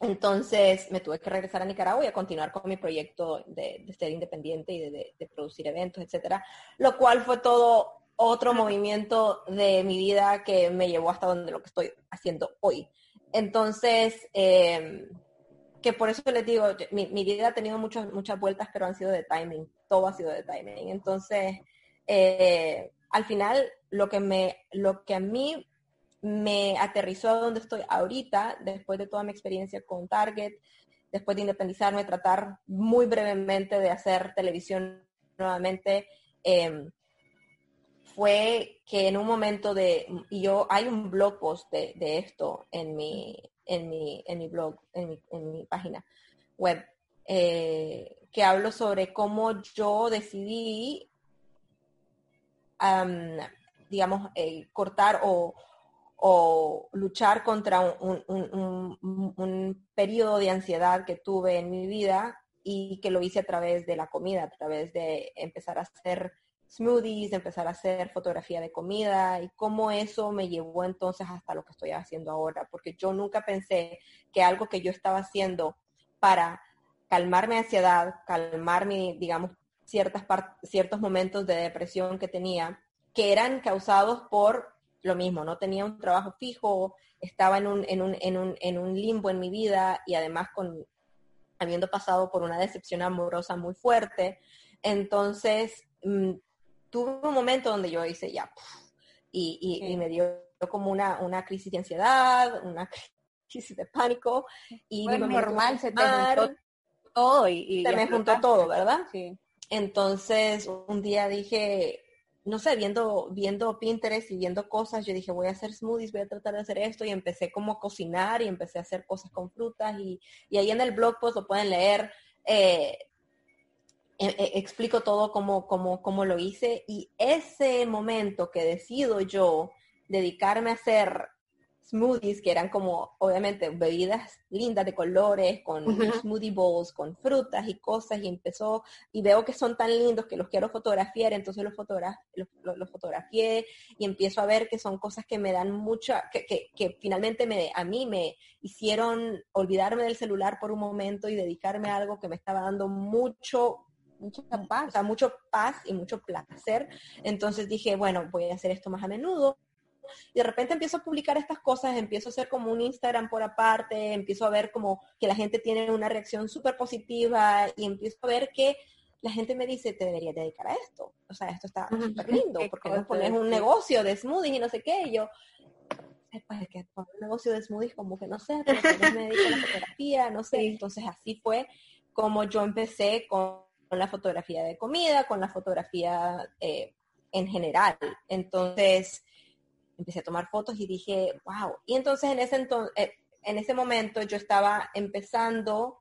Entonces me tuve que regresar a Nicaragua y a continuar con mi proyecto de, ser independiente y de, producir eventos, etcétera, lo cual fue todo otro movimiento de mi vida que me llevó hasta donde lo que estoy haciendo hoy. Entonces, em, que por eso les digo, mi, vida ha tenido muchas muchas vueltas, pero han sido de timing, todo ha sido de timing. Entonces, eh, al final, lo que, me, lo que a mí me aterrizó a donde estoy ahorita, después de toda mi experiencia con Target, después de independizarme, tratar muy brevemente de hacer televisión nuevamente, em, fue que en un momento de, y yo, hay un blog post de, esto en mi, en mi, en mi blog, en mi, página web, eh, que hablo sobre cómo yo decidí, digamos, eh, cortar o, luchar contra un, un, periodo de ansiedad que tuve en mi vida y que lo hice a través de la comida, a través de empezar a hacer smoothies, empezar a hacer fotografía de comida y cómo eso me llevó entonces hasta lo que estoy haciendo ahora, porque yo nunca pensé que algo que yo estaba haciendo para calmar mi ansiedad, calmar mi, digamos, ciertas ciertos momentos de depresión que tenía, que eran causados por lo mismo, no tenía un trabajo fijo, estaba en un, en un, en un, en un limbo en mi vida y además con habiendo pasado por una decepción amorosa muy fuerte. Entonces, mm, tuve un momento donde yo hice ya, y, y, me dio como una, una crisis de ansiedad, una crisis de pánico. Y bueno, normal, se te juntó todo y, se me juntó todo, ¿verdad? Sí. Entonces, un día dije, no sé, viendo, viendo Pinterest y viendo cosas, yo dije, voy a hacer smoothies, voy a tratar de hacer esto y empecé como a cocinar y empecé a hacer cosas con frutas y, y ahí en el blog post lo pueden leer. Eh, e, e, explico todo cómo, cómo, cómo lo hice y ese momento que decido yo dedicarme a hacer smoothies que eran como, obviamente, bebidas lindas de colores, con smoothie bowls, con frutas y cosas, y empezó, y veo que son tan lindos que los quiero fotografiar, entonces los, los, fotografié y empiezo a ver que son cosas que me dan mucha, que, que, que, finalmente me, a mí me hicieron olvidarme del celular por un momento y dedicarme a algo que me estaba dando mucho mucha paz, o sea, mucho paz y mucho placer. Entonces dije, bueno, voy a hacer esto más a menudo y de repente empiezo a publicar estas cosas, empiezo a hacer como un Instagram por aparte, empiezo a ver como que la gente tiene una reacción súper positiva y empiezo a ver que la gente me dice, te deberías dedicar a esto. O sea, esto está súper lindo, porque no pones un negocio de smoothies y no sé qué. Y yo, pues que un negocio de smoothies como que no sé, pero me dedico a la fotografía, no sé. Entonces así fue como yo empecé con, la fotografía de comida, con la fotografía eh, en general. Entonces, empecé a tomar fotos y dije, wow. Y entonces en ese, entonces, eh, en ese momento yo estaba empezando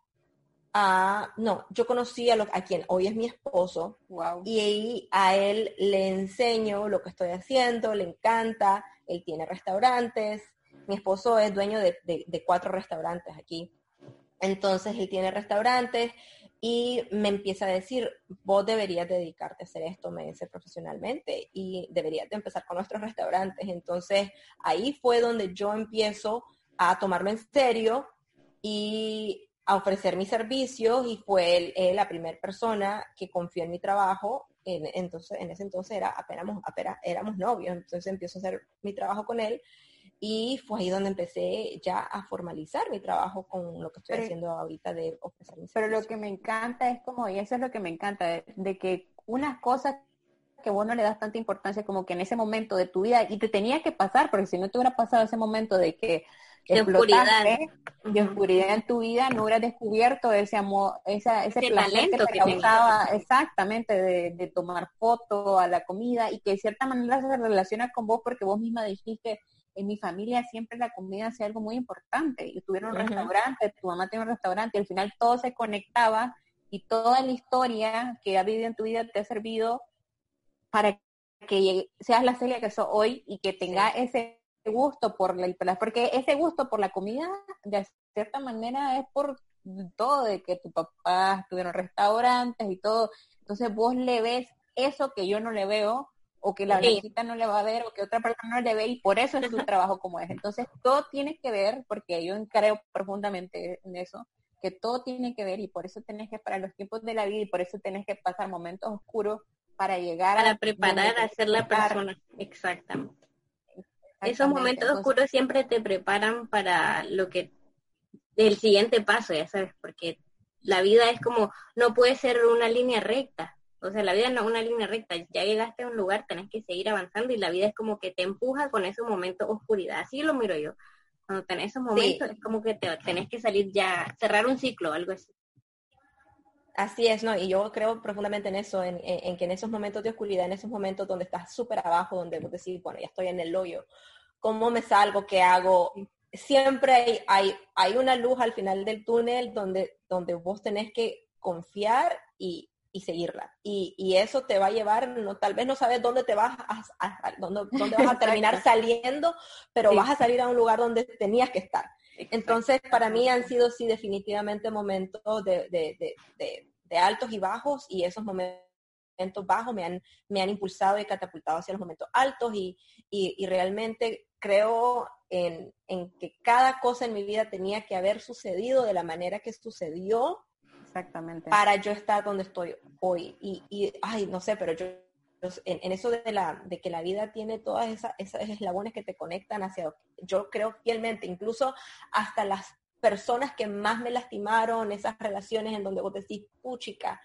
a, no, yo conocí a, lo, a quien hoy es mi esposo wow. y a él le enseño lo que estoy haciendo, le encanta, él tiene restaurantes, mi esposo es dueño de, de cuatro restaurantes aquí. Entonces él tiene restaurantes, y me empieza a decir, vos deberías dedicarte a hacer esto, me dice profesionalmente, y deberías de empezar con nuestros restaurantes. Entonces, ahí fue donde yo empiezo a tomarme en serio y a ofrecer mis servicios y fue él, la primera persona que confió en mi trabajo. En, entonces, en ese entonces era apenas, apenas éramos novios, entonces empiezo a hacer mi trabajo con él y fue ahí donde empecé ya a formalizar mi trabajo con lo que estoy haciendo ahorita de ofrecer mis Pero lo que me encanta es como, y eso es lo que me encanta, de, que unas cosas que vos no le das tanta importancia como que en ese momento de tu vida, y te tenía que pasar, porque si no te hubiera pasado ese momento de que de oscuridad. de oscuridad en tu vida, no hubieras descubierto ese amor, esa, ese, talento que, te causaba exactamente de, de tomar foto a la comida y que de cierta manera se relaciona con vos porque vos misma dijiste, en mi familia siempre la comida hacía algo muy importante. Y tuvieron un restaurante, tu mamá tiene un restaurante, y al final todo se conectaba y toda la historia que ha vivido en tu vida te ha servido para que seas la Celia que sos hoy y que tenga ese gusto por la porque ese gusto por la comida de cierta manera es por todo de que tu papá tuvieron restaurantes y todo entonces vos le ves eso que yo no le veo o que la visita no le va a ver o que otra persona no le ve y por eso es su trabajo como es. Entonces, todo tiene que ver, porque yo creo profundamente en eso, que todo tiene que ver y por eso tenés que para los tiempos de la vida y por eso tenés que pasar momentos oscuros para llegar para preparar a ser la persona. Exactamente. Esos momentos oscuros siempre te preparan para lo que el siguiente paso, ya sabes, porque la vida es como no puede ser una línea recta o sea, la vida no es una línea recta. Ya llegaste a un lugar, tenés que seguir avanzando y la vida es como que te empuja con esos momentos oscuridad. Así lo miro yo. Cuando tenés esos momentos, es como que te, tenés que salir ya, cerrar un ciclo, algo así. Así es, ¿no? Y yo creo profundamente en eso, en, que en esos momentos de oscuridad, en esos momentos donde estás súper abajo, donde vos decís, bueno, ya estoy en el hoyo, ¿cómo me salgo? ¿Qué hago? Siempre hay, hay, hay una luz al final del túnel donde, donde vos tenés que confiar y, seguirla. Y, eso te va a llevar, no, tal vez no sabes dónde te vas a, dónde, vas a terminar saliendo, pero vas a salir a un lugar donde tenías que estar. Entonces, para mí han sido, sí, definitivamente momentos de, de altos y bajos y esos momentos bajos me han, me han impulsado y catapultado hacia los momentos altos y, y, realmente creo en, en, que cada cosa en mi vida tenía que haber sucedido de la manera que sucedió. Exactamente. Para yo estar donde estoy hoy. Y, y ay, no sé, pero yo en, eso de, la, de que la vida tiene todas esas, esas eslabones que te conectan hacia, yo creo fielmente, incluso hasta las personas que más me lastimaron, esas relaciones en donde vos decís, puchica,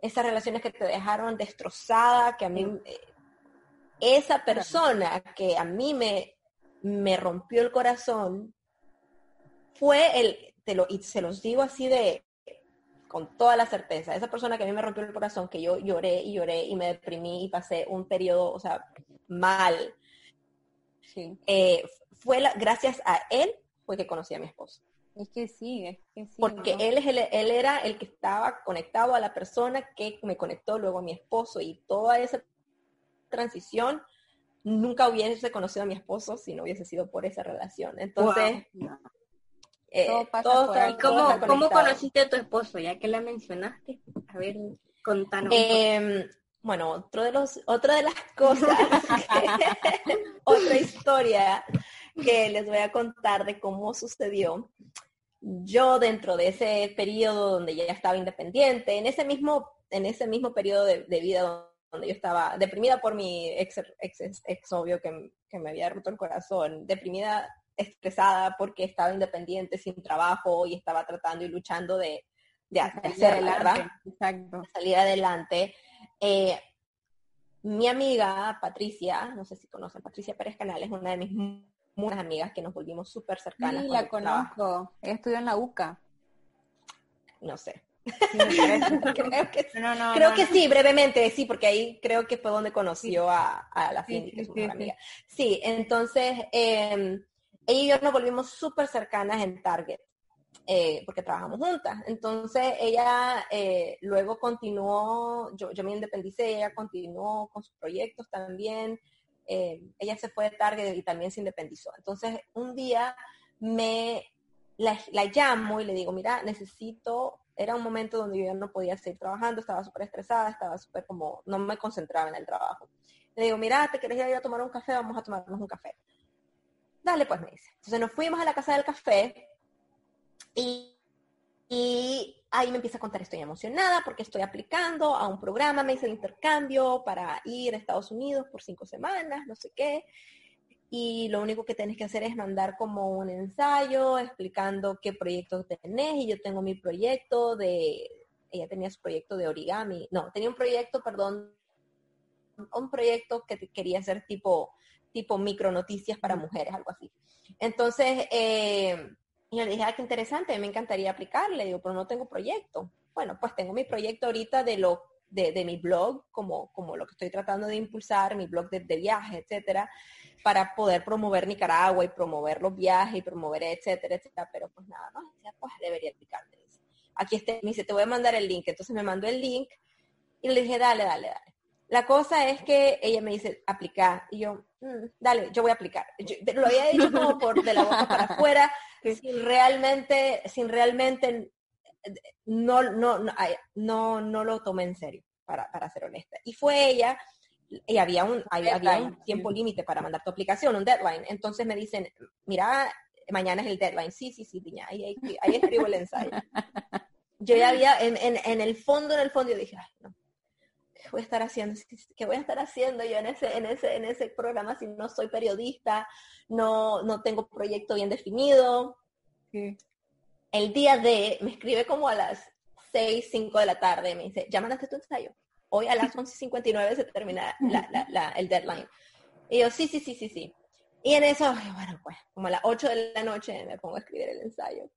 esas relaciones que te dejaron destrozada, que a mí, esa persona que a mí me, me rompió el corazón, fue el, te lo, y se los digo así de, con toda la certeza, esa persona que a mí me rompió el corazón, que yo lloré y lloré y me deprimí y pasé un periodo, o sea, mal, eh, fue la, gracias a él fue que conocí a mi esposo. Es que sí, es que sí. Porque él, es él era el que estaba conectado a la persona que me conectó luego a mi esposo y toda esa transición nunca hubiese conocido a mi esposo si no hubiese sido por esa relación. Entonces, eh, todo cómo, conociste a tu esposo? Ya que la mencionaste. A ver, contanos. Em, bueno, otro de los, otra de las cosas, otra historia que les voy a contar de cómo sucedió. Yo dentro de ese periodo donde ya estaba independiente, en ese mismo, en ese mismo periodo de, vida donde yo estaba deprimida por mi ex, ex, ex obvio que, que, me había roto el corazón, deprimida, estresada porque estaba independiente, sin trabajo y estaba tratando y luchando de, de, hacer, ¿verdad? Exacto. Salir adelante. Eh, mi amiga Patricia, no sé si conocen, Patricia Pérez Canales, una de mis muchas amigas que nos volvimos súper cercanas. Sí, la conozco. Ella estudió en la UCA. No sé. creo que, creo que sí, brevemente, sí, porque ahí creo que fue donde conoció a, la Cindy, que es una amiga. Sí, entonces em, ella y yo nos volvimos súper cercanas en Target. Eh, porque trabajamos juntas. Entonces ella eh, luego continuó, yo, yo me independicé, ella continuó con sus proyectos también, eh, ella se fue de Target y también se independizó. Entonces, un día me la, llamo y le digo, mira, necesito, era un momento donde yo no podía seguir trabajando, estaba súper estresada, estaba súper como, no me concentraba en el trabajo. Le digo, mira, ¿te quieres ir a tomar un café? Vamos a tomarnos un café. Dale, pues me dice. Entonces nos fuimos a la casa del café y, ahí me empieza a contar, estoy emocionada porque estoy aplicando a un programa, me hice el intercambio para ir a Estados Unidos por cinco semanas, no sé qué. Y lo único que tenés que hacer es mandar como un ensayo explicando qué proyecto tenés. Y yo tengo mi proyecto de, ella tenía su proyecto de origami, no, tenía un proyecto, perdón, un proyecto que quería hacer tipo, tipo micro noticias para mujeres, algo así. Entonces, eh, y yo le dije, ah, qué interesante, me encantaría aplicarle. Digo, pero no tengo proyecto. Bueno, pues tengo mi proyecto ahorita de lo de, de mi blog, como, como lo que estoy tratando de impulsar, mi blog de, de viaje, etcétera, para poder promover Nicaragua y promover los viajes y promover, etcétera, etcétera. Pero pues nada más, pues debería aplicarle. Aquí está, me dice, te voy a mandar el link. Entonces me mandó el link y le dije, dale, dale, dale. La cosa es que ella me dice, aplicar. Y yo, mm, dale, yo voy a aplicar. lo había dicho como por de la boca para afuera, sin realmente, sin realmente, no, no, no, no, lo tomé en serio, para, para ser honesta. Y fue ella, y había un, había, un tiempo límite para mandar tu aplicación, un deadline. Entonces me dicen, mira, mañana es el deadline. Sí, sí, sí, niña, ahí, ahí, escribo el ensayo. Yo ya había, en, en, en, el fondo, en el fondo, yo dije, ay, no, ¿qué voy a estar haciendo? ¿Qué voy a estar haciendo yo en ese, en ese, en ese programa si no soy periodista? no, no tengo proyecto bien definido. El día de, me escribe como a las 6, 5 de la tarde, me dice, ¿ya mandaste tu ensayo? Hoy a las 11.59 se termina el deadline. Y yo, sí, sí, sí, sí, sí. Y en eso, bueno, pues, como a las 8 de la noche me pongo a escribir el ensayo.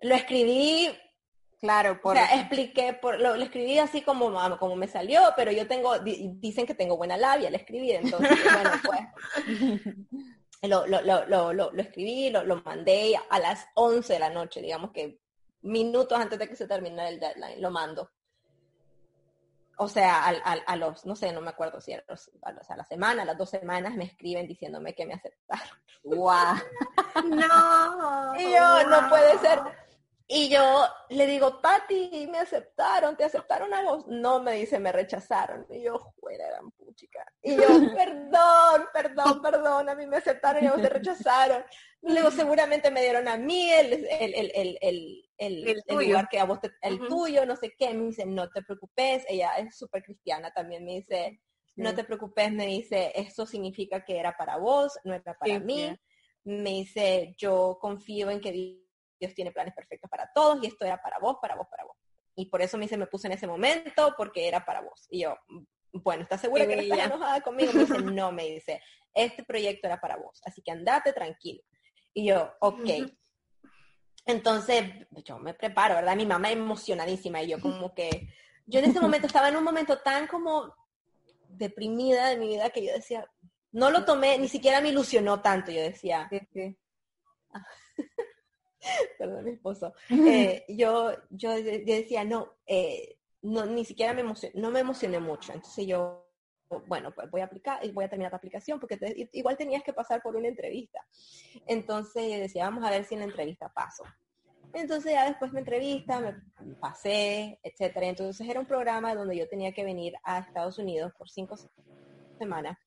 Lo escribí Claro, por... O sea, expliqué, por, lo, escribí así como, como me salió, pero yo tengo, dicen que tengo buena labia, le escribí, entonces, bueno, pues, lo, lo, lo, lo, lo escribí, lo, mandé a las 11 de la noche, digamos que minutos antes de que se termine el deadline, lo mando. O sea, a, los, no sé, no me acuerdo si era a, la semana, a las dos semanas me escriben diciéndome que me aceptaron. ¡Guau! no. Y yo, no puede ser. Y yo le digo, Pati, me aceptaron, ¿te aceptaron algo? No, me dice, me rechazaron. Y yo, fuera, eran puchica. Y yo, perdón, perdón, perdón, a mí me aceptaron y a vos te rechazaron. Y luego seguramente me dieron a mí el, el, el, el, el, lugar que a vos, el tuyo, no sé qué. Me dice, no te preocupes, ella es súper cristiana también, me dice, no te preocupes, me dice, esto significa que era para vos, no era para mí. Me dice, yo confío en que Dios tiene planes perfectos para todos y esto era para vos, para vos, para vos. Y por eso me dice, me puse en ese momento porque era para vos. Y yo, bueno, ¿estás segura que no estás enojada conmigo? Me dice, no, me dice, este proyecto era para vos, así que andate tranquilo. Y yo, ok. Entonces, yo me preparo, ¿verdad? Mi mamá emocionadísima y yo como que, yo en ese momento estaba en un momento tan como deprimida de mi vida que yo decía, no lo tomé, ni siquiera me ilusionó tanto, yo decía. Perdón, mi esposo. Eh, yo, yo, decía, no, eh, no, ni siquiera me emocioné, no me emocioné mucho. Entonces yo, bueno, pues voy a aplicar, y voy a terminar la aplicación porque igual tenías que pasar por una entrevista. Entonces decía, vamos a ver si en la entrevista paso. Entonces ya después me entrevista, me pasé, etcétera. Entonces era un programa donde yo tenía que venir a Estados Unidos por cinco semanas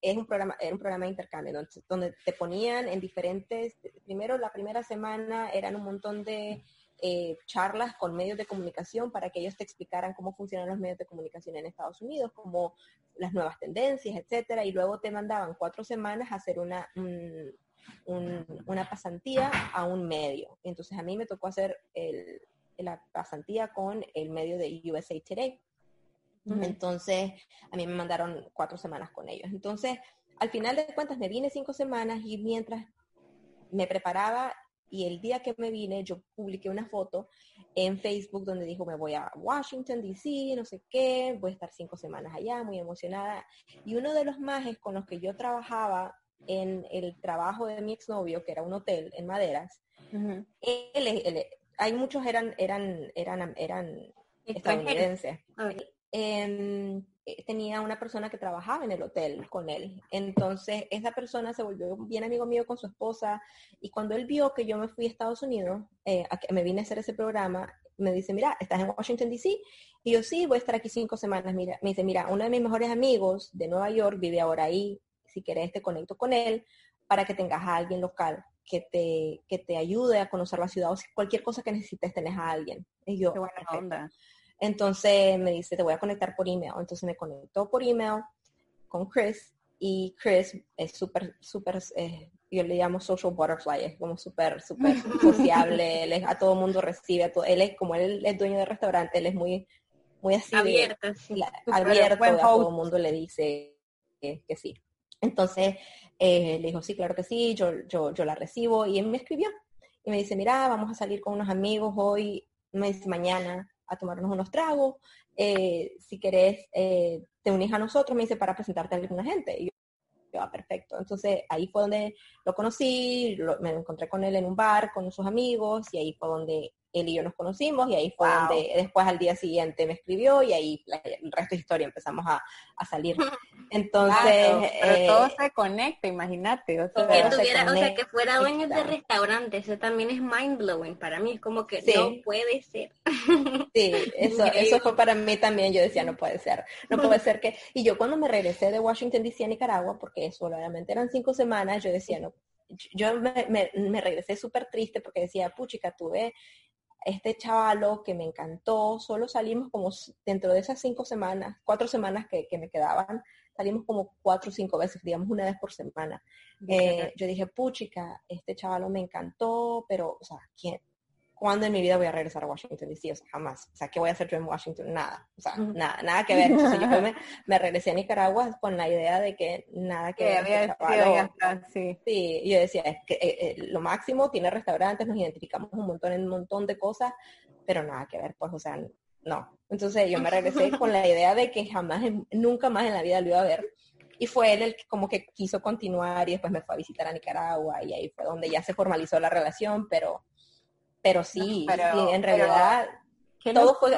es un programa, era un programa de intercambio, donde, te ponían en diferentes, primero la primera semana eran un montón de eh, charlas con medios de comunicación para que ellos te explicaran cómo funcionan los medios de comunicación en Estados Unidos, como las nuevas tendencias, etcétera, y luego te mandaban cuatro semanas a hacer una, una pasantía a un medio. Entonces a mí me tocó hacer la pasantía con el medio de USA Today. Entonces, a mí me mandaron cuatro semanas con ellos. Entonces, al final de cuentas, me vine cinco semanas y mientras me preparaba y el día que me vine, yo publiqué una foto en Facebook donde dijo, me voy a Washington, D.C., no sé qué, voy a estar cinco semanas allá, muy emocionada. Y uno de los majes con los que yo trabajaba en el trabajo de mi exnovio, que era un hotel en Maderas, él, hay muchos eran, eran, eran, eran estadounidenses. Eh, tenía una persona que trabajaba en el hotel con él. Entonces, esa persona se volvió bien amigo mío con su esposa y cuando él vio que yo me fui a Estados Unidos, eh, a que me vine a hacer ese programa, me dice, mira, ¿estás en Washington, D.C.? Y yo, sí, voy a estar aquí cinco semanas. Mira, me dice, mira, uno de mis mejores amigos de Nueva York vive ahora ahí. Si quieres, te conecto con él para que tengas a alguien local que te, que te ayude a conocer la ciudad o si cualquier cosa que necesites tenés a alguien. Y yo, Qué buena onda. Entonces me dice, te voy a conectar por email. Entonces me conectó por email con Chris y Chris es súper, súper, eh, yo le llamo social butterfly, es como súper, súper sociable, él a todo mundo recibe, a todo, él es como él es dueño de restaurante, él es muy, muy así. Abierto, sí. abierto, a todo el mundo le dice que, sí. Entonces eh, le dijo, sí, claro que sí, yo, yo, yo la recibo y él me escribió y me dice, mira, vamos a salir con unos amigos hoy, me dice mañana, a tomarnos unos tragos. Eh, si querés, eh, te unís a nosotros, me dice, para presentarte a alguna gente. Y yo, ah, perfecto. Entonces ahí fue donde lo conocí, me encontré con él en un bar, con sus amigos, y ahí fue donde él y yo nos conocimos y ahí fue donde después al día siguiente me escribió y ahí el resto de historia empezamos a, salir. Entonces... pero todo eh, se conecta, imagínate. O sea, que tuviera, o sea, que fuera dueño de restaurante, eso también es mind blowing para mí, es como que no puede ser. Sí, eso, eso fue para mí también, yo decía, no puede ser, no puede ser que... Y yo cuando me regresé de Washington DC a Nicaragua, porque eso obviamente eran cinco semanas, yo decía, no, yo me, me, me regresé súper triste porque decía, puchica, tuve este chavalo que me encantó, solo salimos como dentro de esas cinco semanas, cuatro semanas que, me quedaban, salimos como cuatro o cinco veces, digamos una vez por semana. Eh, yo dije, puchica, este chavalo me encantó, pero, o sea, ¿quién, ¿cuándo en mi vida voy a regresar a Washington DC? O sea, jamás. O sea, ¿qué voy a hacer yo en Washington? Nada. O sea, nada, nada que ver. Entonces yo me, regresé a Nicaragua con la idea de que nada que ver. Había, sí. sí, yo decía, es que eh, eh, lo máximo tiene restaurantes, nos identificamos un montón en un montón de cosas, pero nada que ver, pues, o sea, no. Entonces yo me regresé con la idea de que jamás, nunca más en la vida lo iba a ver. Y fue él el que como que quiso continuar y después me fue a visitar a Nicaragua y ahí fue donde ya se formalizó la relación, pero pero sí, en realidad todo fue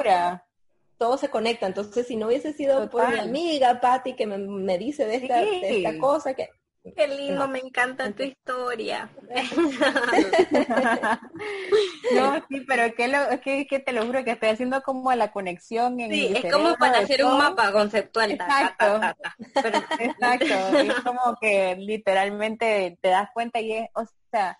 todo se conecta. Entonces, si no hubiese sido por mi amiga Patti que me, dice de esta, de esta cosa, que Qué lindo, me encanta tu historia. no, sí, pero que, lo, que, que te lo juro que estoy haciendo como la conexión. En sí, es como para hacer un mapa conceptual. Exacto. Exacto. es como que literalmente te das cuenta y es, o sea,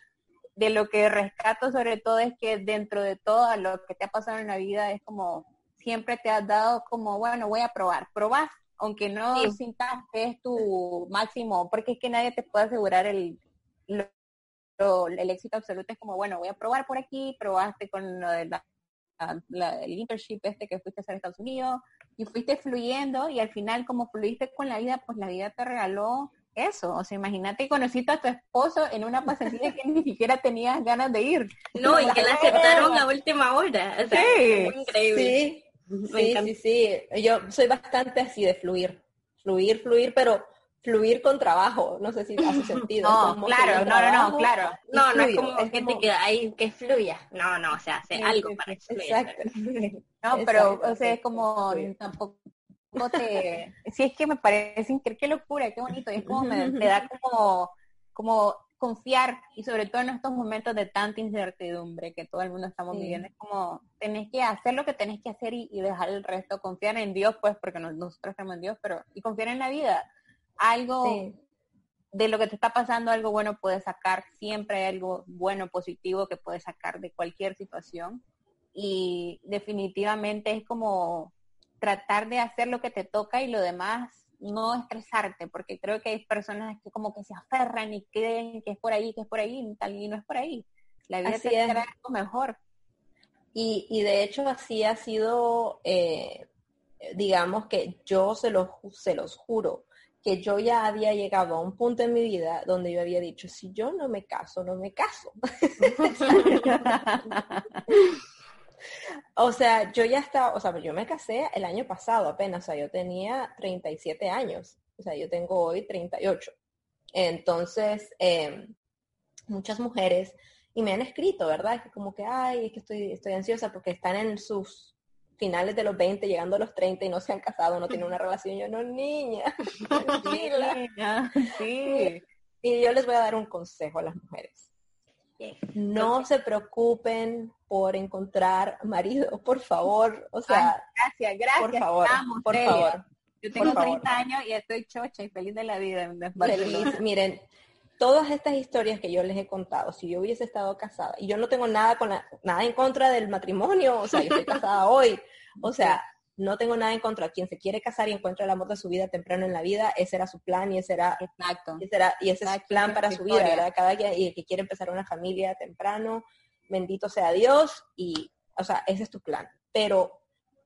de lo que rescato sobre todo es que dentro de todo lo que te ha pasado en la vida es como siempre te has dado como, bueno, voy a probar. Probás aunque no sientas que es tu máximo, porque es que nadie te puede asegurar el, el éxito absoluto. Es como, bueno, voy a probar por aquí, probaste con lo de la, el internship este que fuiste a hacer a Estados Unidos y fuiste fluyendo y al final como fluiste con la vida, pues la vida te regaló eso. O sea, imagínate, conociste a tu esposo en una pasantía que ni siquiera tenías ganas de ir. No, y que la aceptaron a última hora. sí, increíble. Sí, sí, sí. Yo soy bastante así de fluir, fluir, fluir, pero fluir con trabajo. No sé si hace sentido. No, claro, no, no, no, claro. No, no es como gente que hay que fluya. No, no, o sea, hace algo para que fluya. Exacto. No, pero, o sea, es como tampoco Sí, es que me parece increíble, qué locura, qué bonito. es como me, te da como, como confiar y sobre todo en estos momentos de tanta incertidumbre que todo el mundo estamos viviendo, es como tenés que hacer lo que tenés que hacer y, dejar el resto, confiar en Dios, pues, porque nosotros creemos en Dios, pero y confiar en la vida. Algo de lo que te está pasando, algo bueno puedes sacar, siempre hay algo bueno, positivo que puedes sacar de cualquier situación. Y definitivamente es como tratar de hacer lo que te toca y lo demás no estresarte, porque creo que hay personas que como que se aferran y creen que es por ahí, que es por ahí, tal y no es por ahí. La vida así es algo mejor. Y, y, de hecho así ha sido, eh, digamos que yo se los, se los juro, que yo ya había llegado a un punto en mi vida donde yo había dicho, si yo no me caso, no me caso. O sea, yo ya estaba, o sea, yo me casé el año pasado apenas, o sea, yo tenía 37 años, o sea, yo tengo hoy 38. Entonces, em, muchas mujeres, y me han escrito, ¿verdad? Que como que, ay, es que estoy, estoy ansiosa porque están en sus finales de los 20, llegando a los 30 y no se han casado, no tienen una relación. Yo, no, niña, tranquila. Sí. Y yo les voy a dar un consejo a las mujeres. No se preocupen por encontrar marido, por favor. O sea, gracias, gracias. Por favor, por favor. Yo tengo 30 años y estoy chocha y feliz de la vida. Feliz. Miren, todas estas historias que yo les he contado, si yo hubiese estado casada, y yo no tengo nada con nada en contra del matrimonio, o sea, yo estoy casada hoy, o sea, no tengo nada en contra. Quien se quiere casar y encuentra el amor de su vida temprano en la vida, ese era su plan y ese era, Exacto. ese, era, y ese es su plan para su vida, ¿verdad? Cada quien, y el que quiere empezar una familia temprano, bendito sea Dios, y, o sea, ese es tu plan. Pero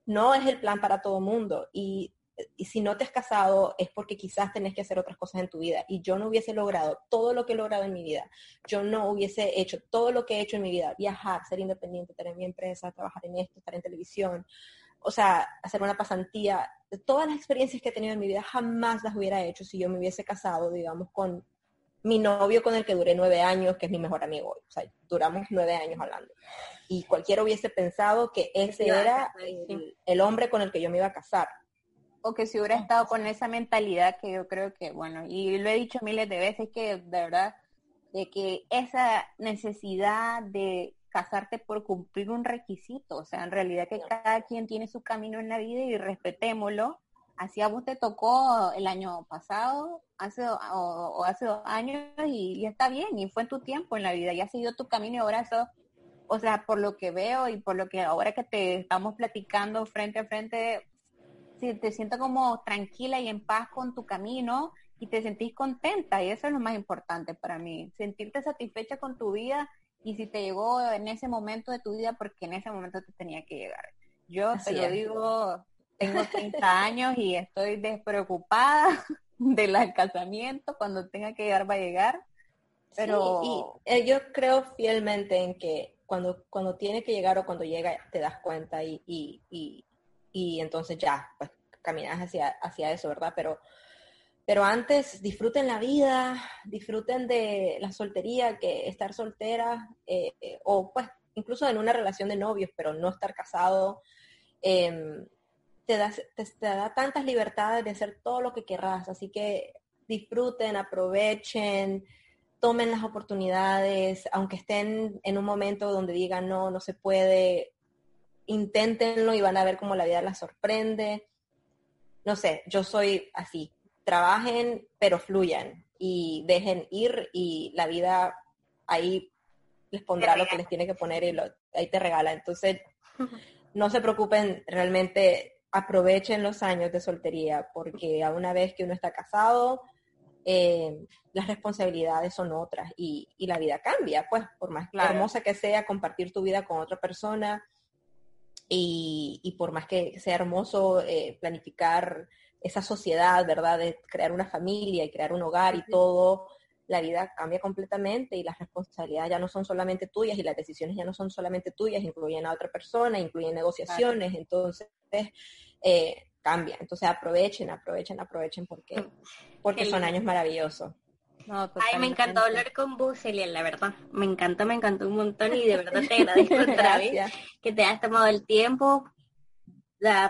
no es el plan para todo mundo. Y, y si no te has casado es porque quizás tenés que hacer otras cosas en tu vida. Y yo no hubiese logrado todo lo que he logrado en mi vida. Yo no hubiese hecho todo lo que he hecho en mi vida. Viajar, ser independiente, tener mi empresa, trabajar en esto, estar en televisión, o sea, hacer una pasantía, de todas las experiencias que he tenido en mi vida, jamás las hubiera hecho si yo me hubiese casado, digamos, con mi novio con el que duré nueve años, que es mi mejor amigo hoy. O sea, duramos nueve años hablando. Y cualquiera hubiese pensado que ese era el, hombre con el que yo me iba a casar. O que si hubiera estado con esa mentalidad que yo creo que, bueno, y lo he dicho miles de veces, que de verdad, de que esa necesidad de casarte por cumplir un requisito, o sea, en realidad que cada quien tiene su camino en la vida y respetémoslo. Así a vos te tocó el año pasado, hace o, hace dos años y, está bien, y fue en tu tiempo en la vida, y ha sido tu camino y ahora eso, o sea, por lo que veo y por lo que ahora que te estamos platicando frente a frente, si te siento como tranquila y en paz con tu camino y te sentís contenta y eso es lo más importante para mí, sentirte satisfecha con tu vida y si te llegó en ese momento de tu vida, porque en ese momento te tenía que llegar. Yo te lo digo, tengo 30 años y estoy despreocupada del casamiento, cuando tenga que llegar va a llegar. Pero y, eh, yo creo fielmente en que cuando, cuando tiene que llegar o cuando llega te das cuenta y, y, y, y entonces ya, pues caminas hacia, hacia eso, ¿verdad? Pero pero antes disfruten la vida, disfruten de la soltería, que estar soltera, eh, o pues incluso en una relación de novios, pero no estar casado, em, te, da, te, da tantas libertades de hacer todo lo que querrás. Así que disfruten, aprovechen, tomen las oportunidades, aunque estén en un momento donde digan no, no se puede, inténtenlo y van a ver cómo la vida las sorprende. No sé, yo soy así, trabajen pero fluyan y dejen ir y la vida ahí les pondrá lo que les tiene que poner y lo, ahí te regala. Entonces, no se preocupen, realmente aprovechen los años de soltería porque a una vez que uno está casado, eh, las responsabilidades son otras y, la vida cambia, pues por más hermosa que sea compartir tu vida con otra persona y, por más que sea hermoso eh, planificar esa sociedad, ¿verdad? De crear una familia y crear un hogar y todo, la vida cambia completamente y las responsabilidades ya no son solamente tuyas y las decisiones ya no son solamente tuyas, incluyen a otra persona, incluyen negociaciones, entonces eh, cambia. Entonces aprovechen, aprovechen, aprovechen porque, porque son años maravillosos. Ay, me encantó hablar con vos, Celia, la verdad. Me encantó, me encantó un montón y de verdad te agradezco otra vez que te hayas tomado el tiempo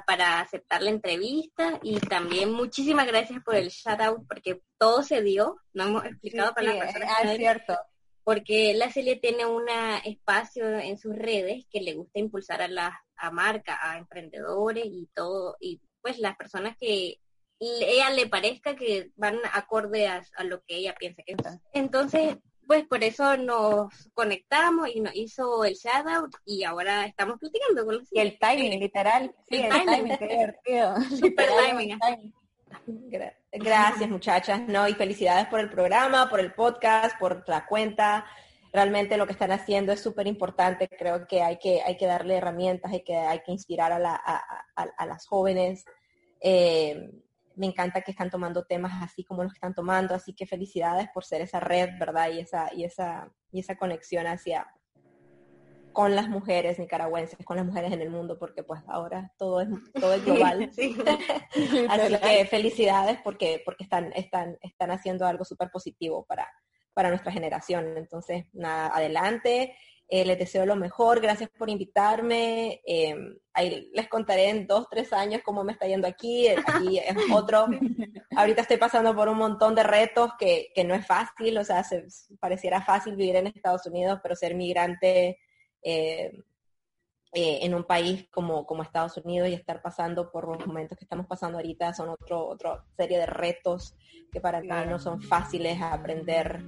para aceptar la entrevista y también muchísimas gracias por el shout out porque todo se dio, no hemos explicado para las personas. Es cierto. Porque la Celia tiene un espacio en sus redes que le gusta impulsar a las a marcas, a emprendedores y todo, y pues las personas que ella le parezca que van acorde a, lo que ella piensa que están. Entonces, pues por eso nos conectamos y nos hizo el shoutout y ahora estamos platicando con los Y el timing, literal. Sí, el, timing, qué divertido. Super timing. Gracias muchachas, ¿no? Y felicidades por el programa, por el podcast, por la cuenta. Realmente lo que están haciendo es súper importante. Creo que hay, que hay que darle herramientas, hay que, hay que inspirar a, la, a, las jóvenes. Eh, me encanta que están tomando temas así como los que están tomando, así que felicidades por ser esa red, ¿verdad? Y esa, y esa, y esa conexión hacia con las mujeres nicaragüenses, con las mujeres en el mundo, porque pues ahora todo es, todo es global. así que felicidades porque, porque están, están, están haciendo algo súper positivo para, para nuestra generación. Entonces, nada, adelante. Eh, les deseo lo mejor, gracias por invitarme. Em, ahí les contaré en dos, tres años cómo me está yendo aquí. Eh, aquí es otro. Ahorita estoy pasando por un montón de retos que, no es fácil, o sea, se, pareciera fácil vivir en Estados Unidos, pero ser migrante eh, en un país como, como Estados Unidos y estar pasando por los momentos que estamos pasando ahorita son otro, otra serie de retos que para mí no son fáciles a aprender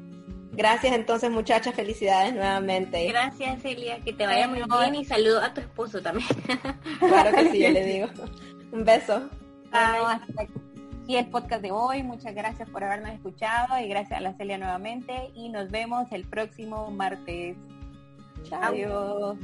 Gracias entonces muchachas, felicidades nuevamente. Gracias Celia, que te vaya muy bien y saludo a tu esposo también. Claro que sí, yo le digo. Un beso. y el podcast de hoy. Muchas gracias por habernos escuchado y gracias a la Celia nuevamente y nos vemos el próximo martes. Chao. Adiós.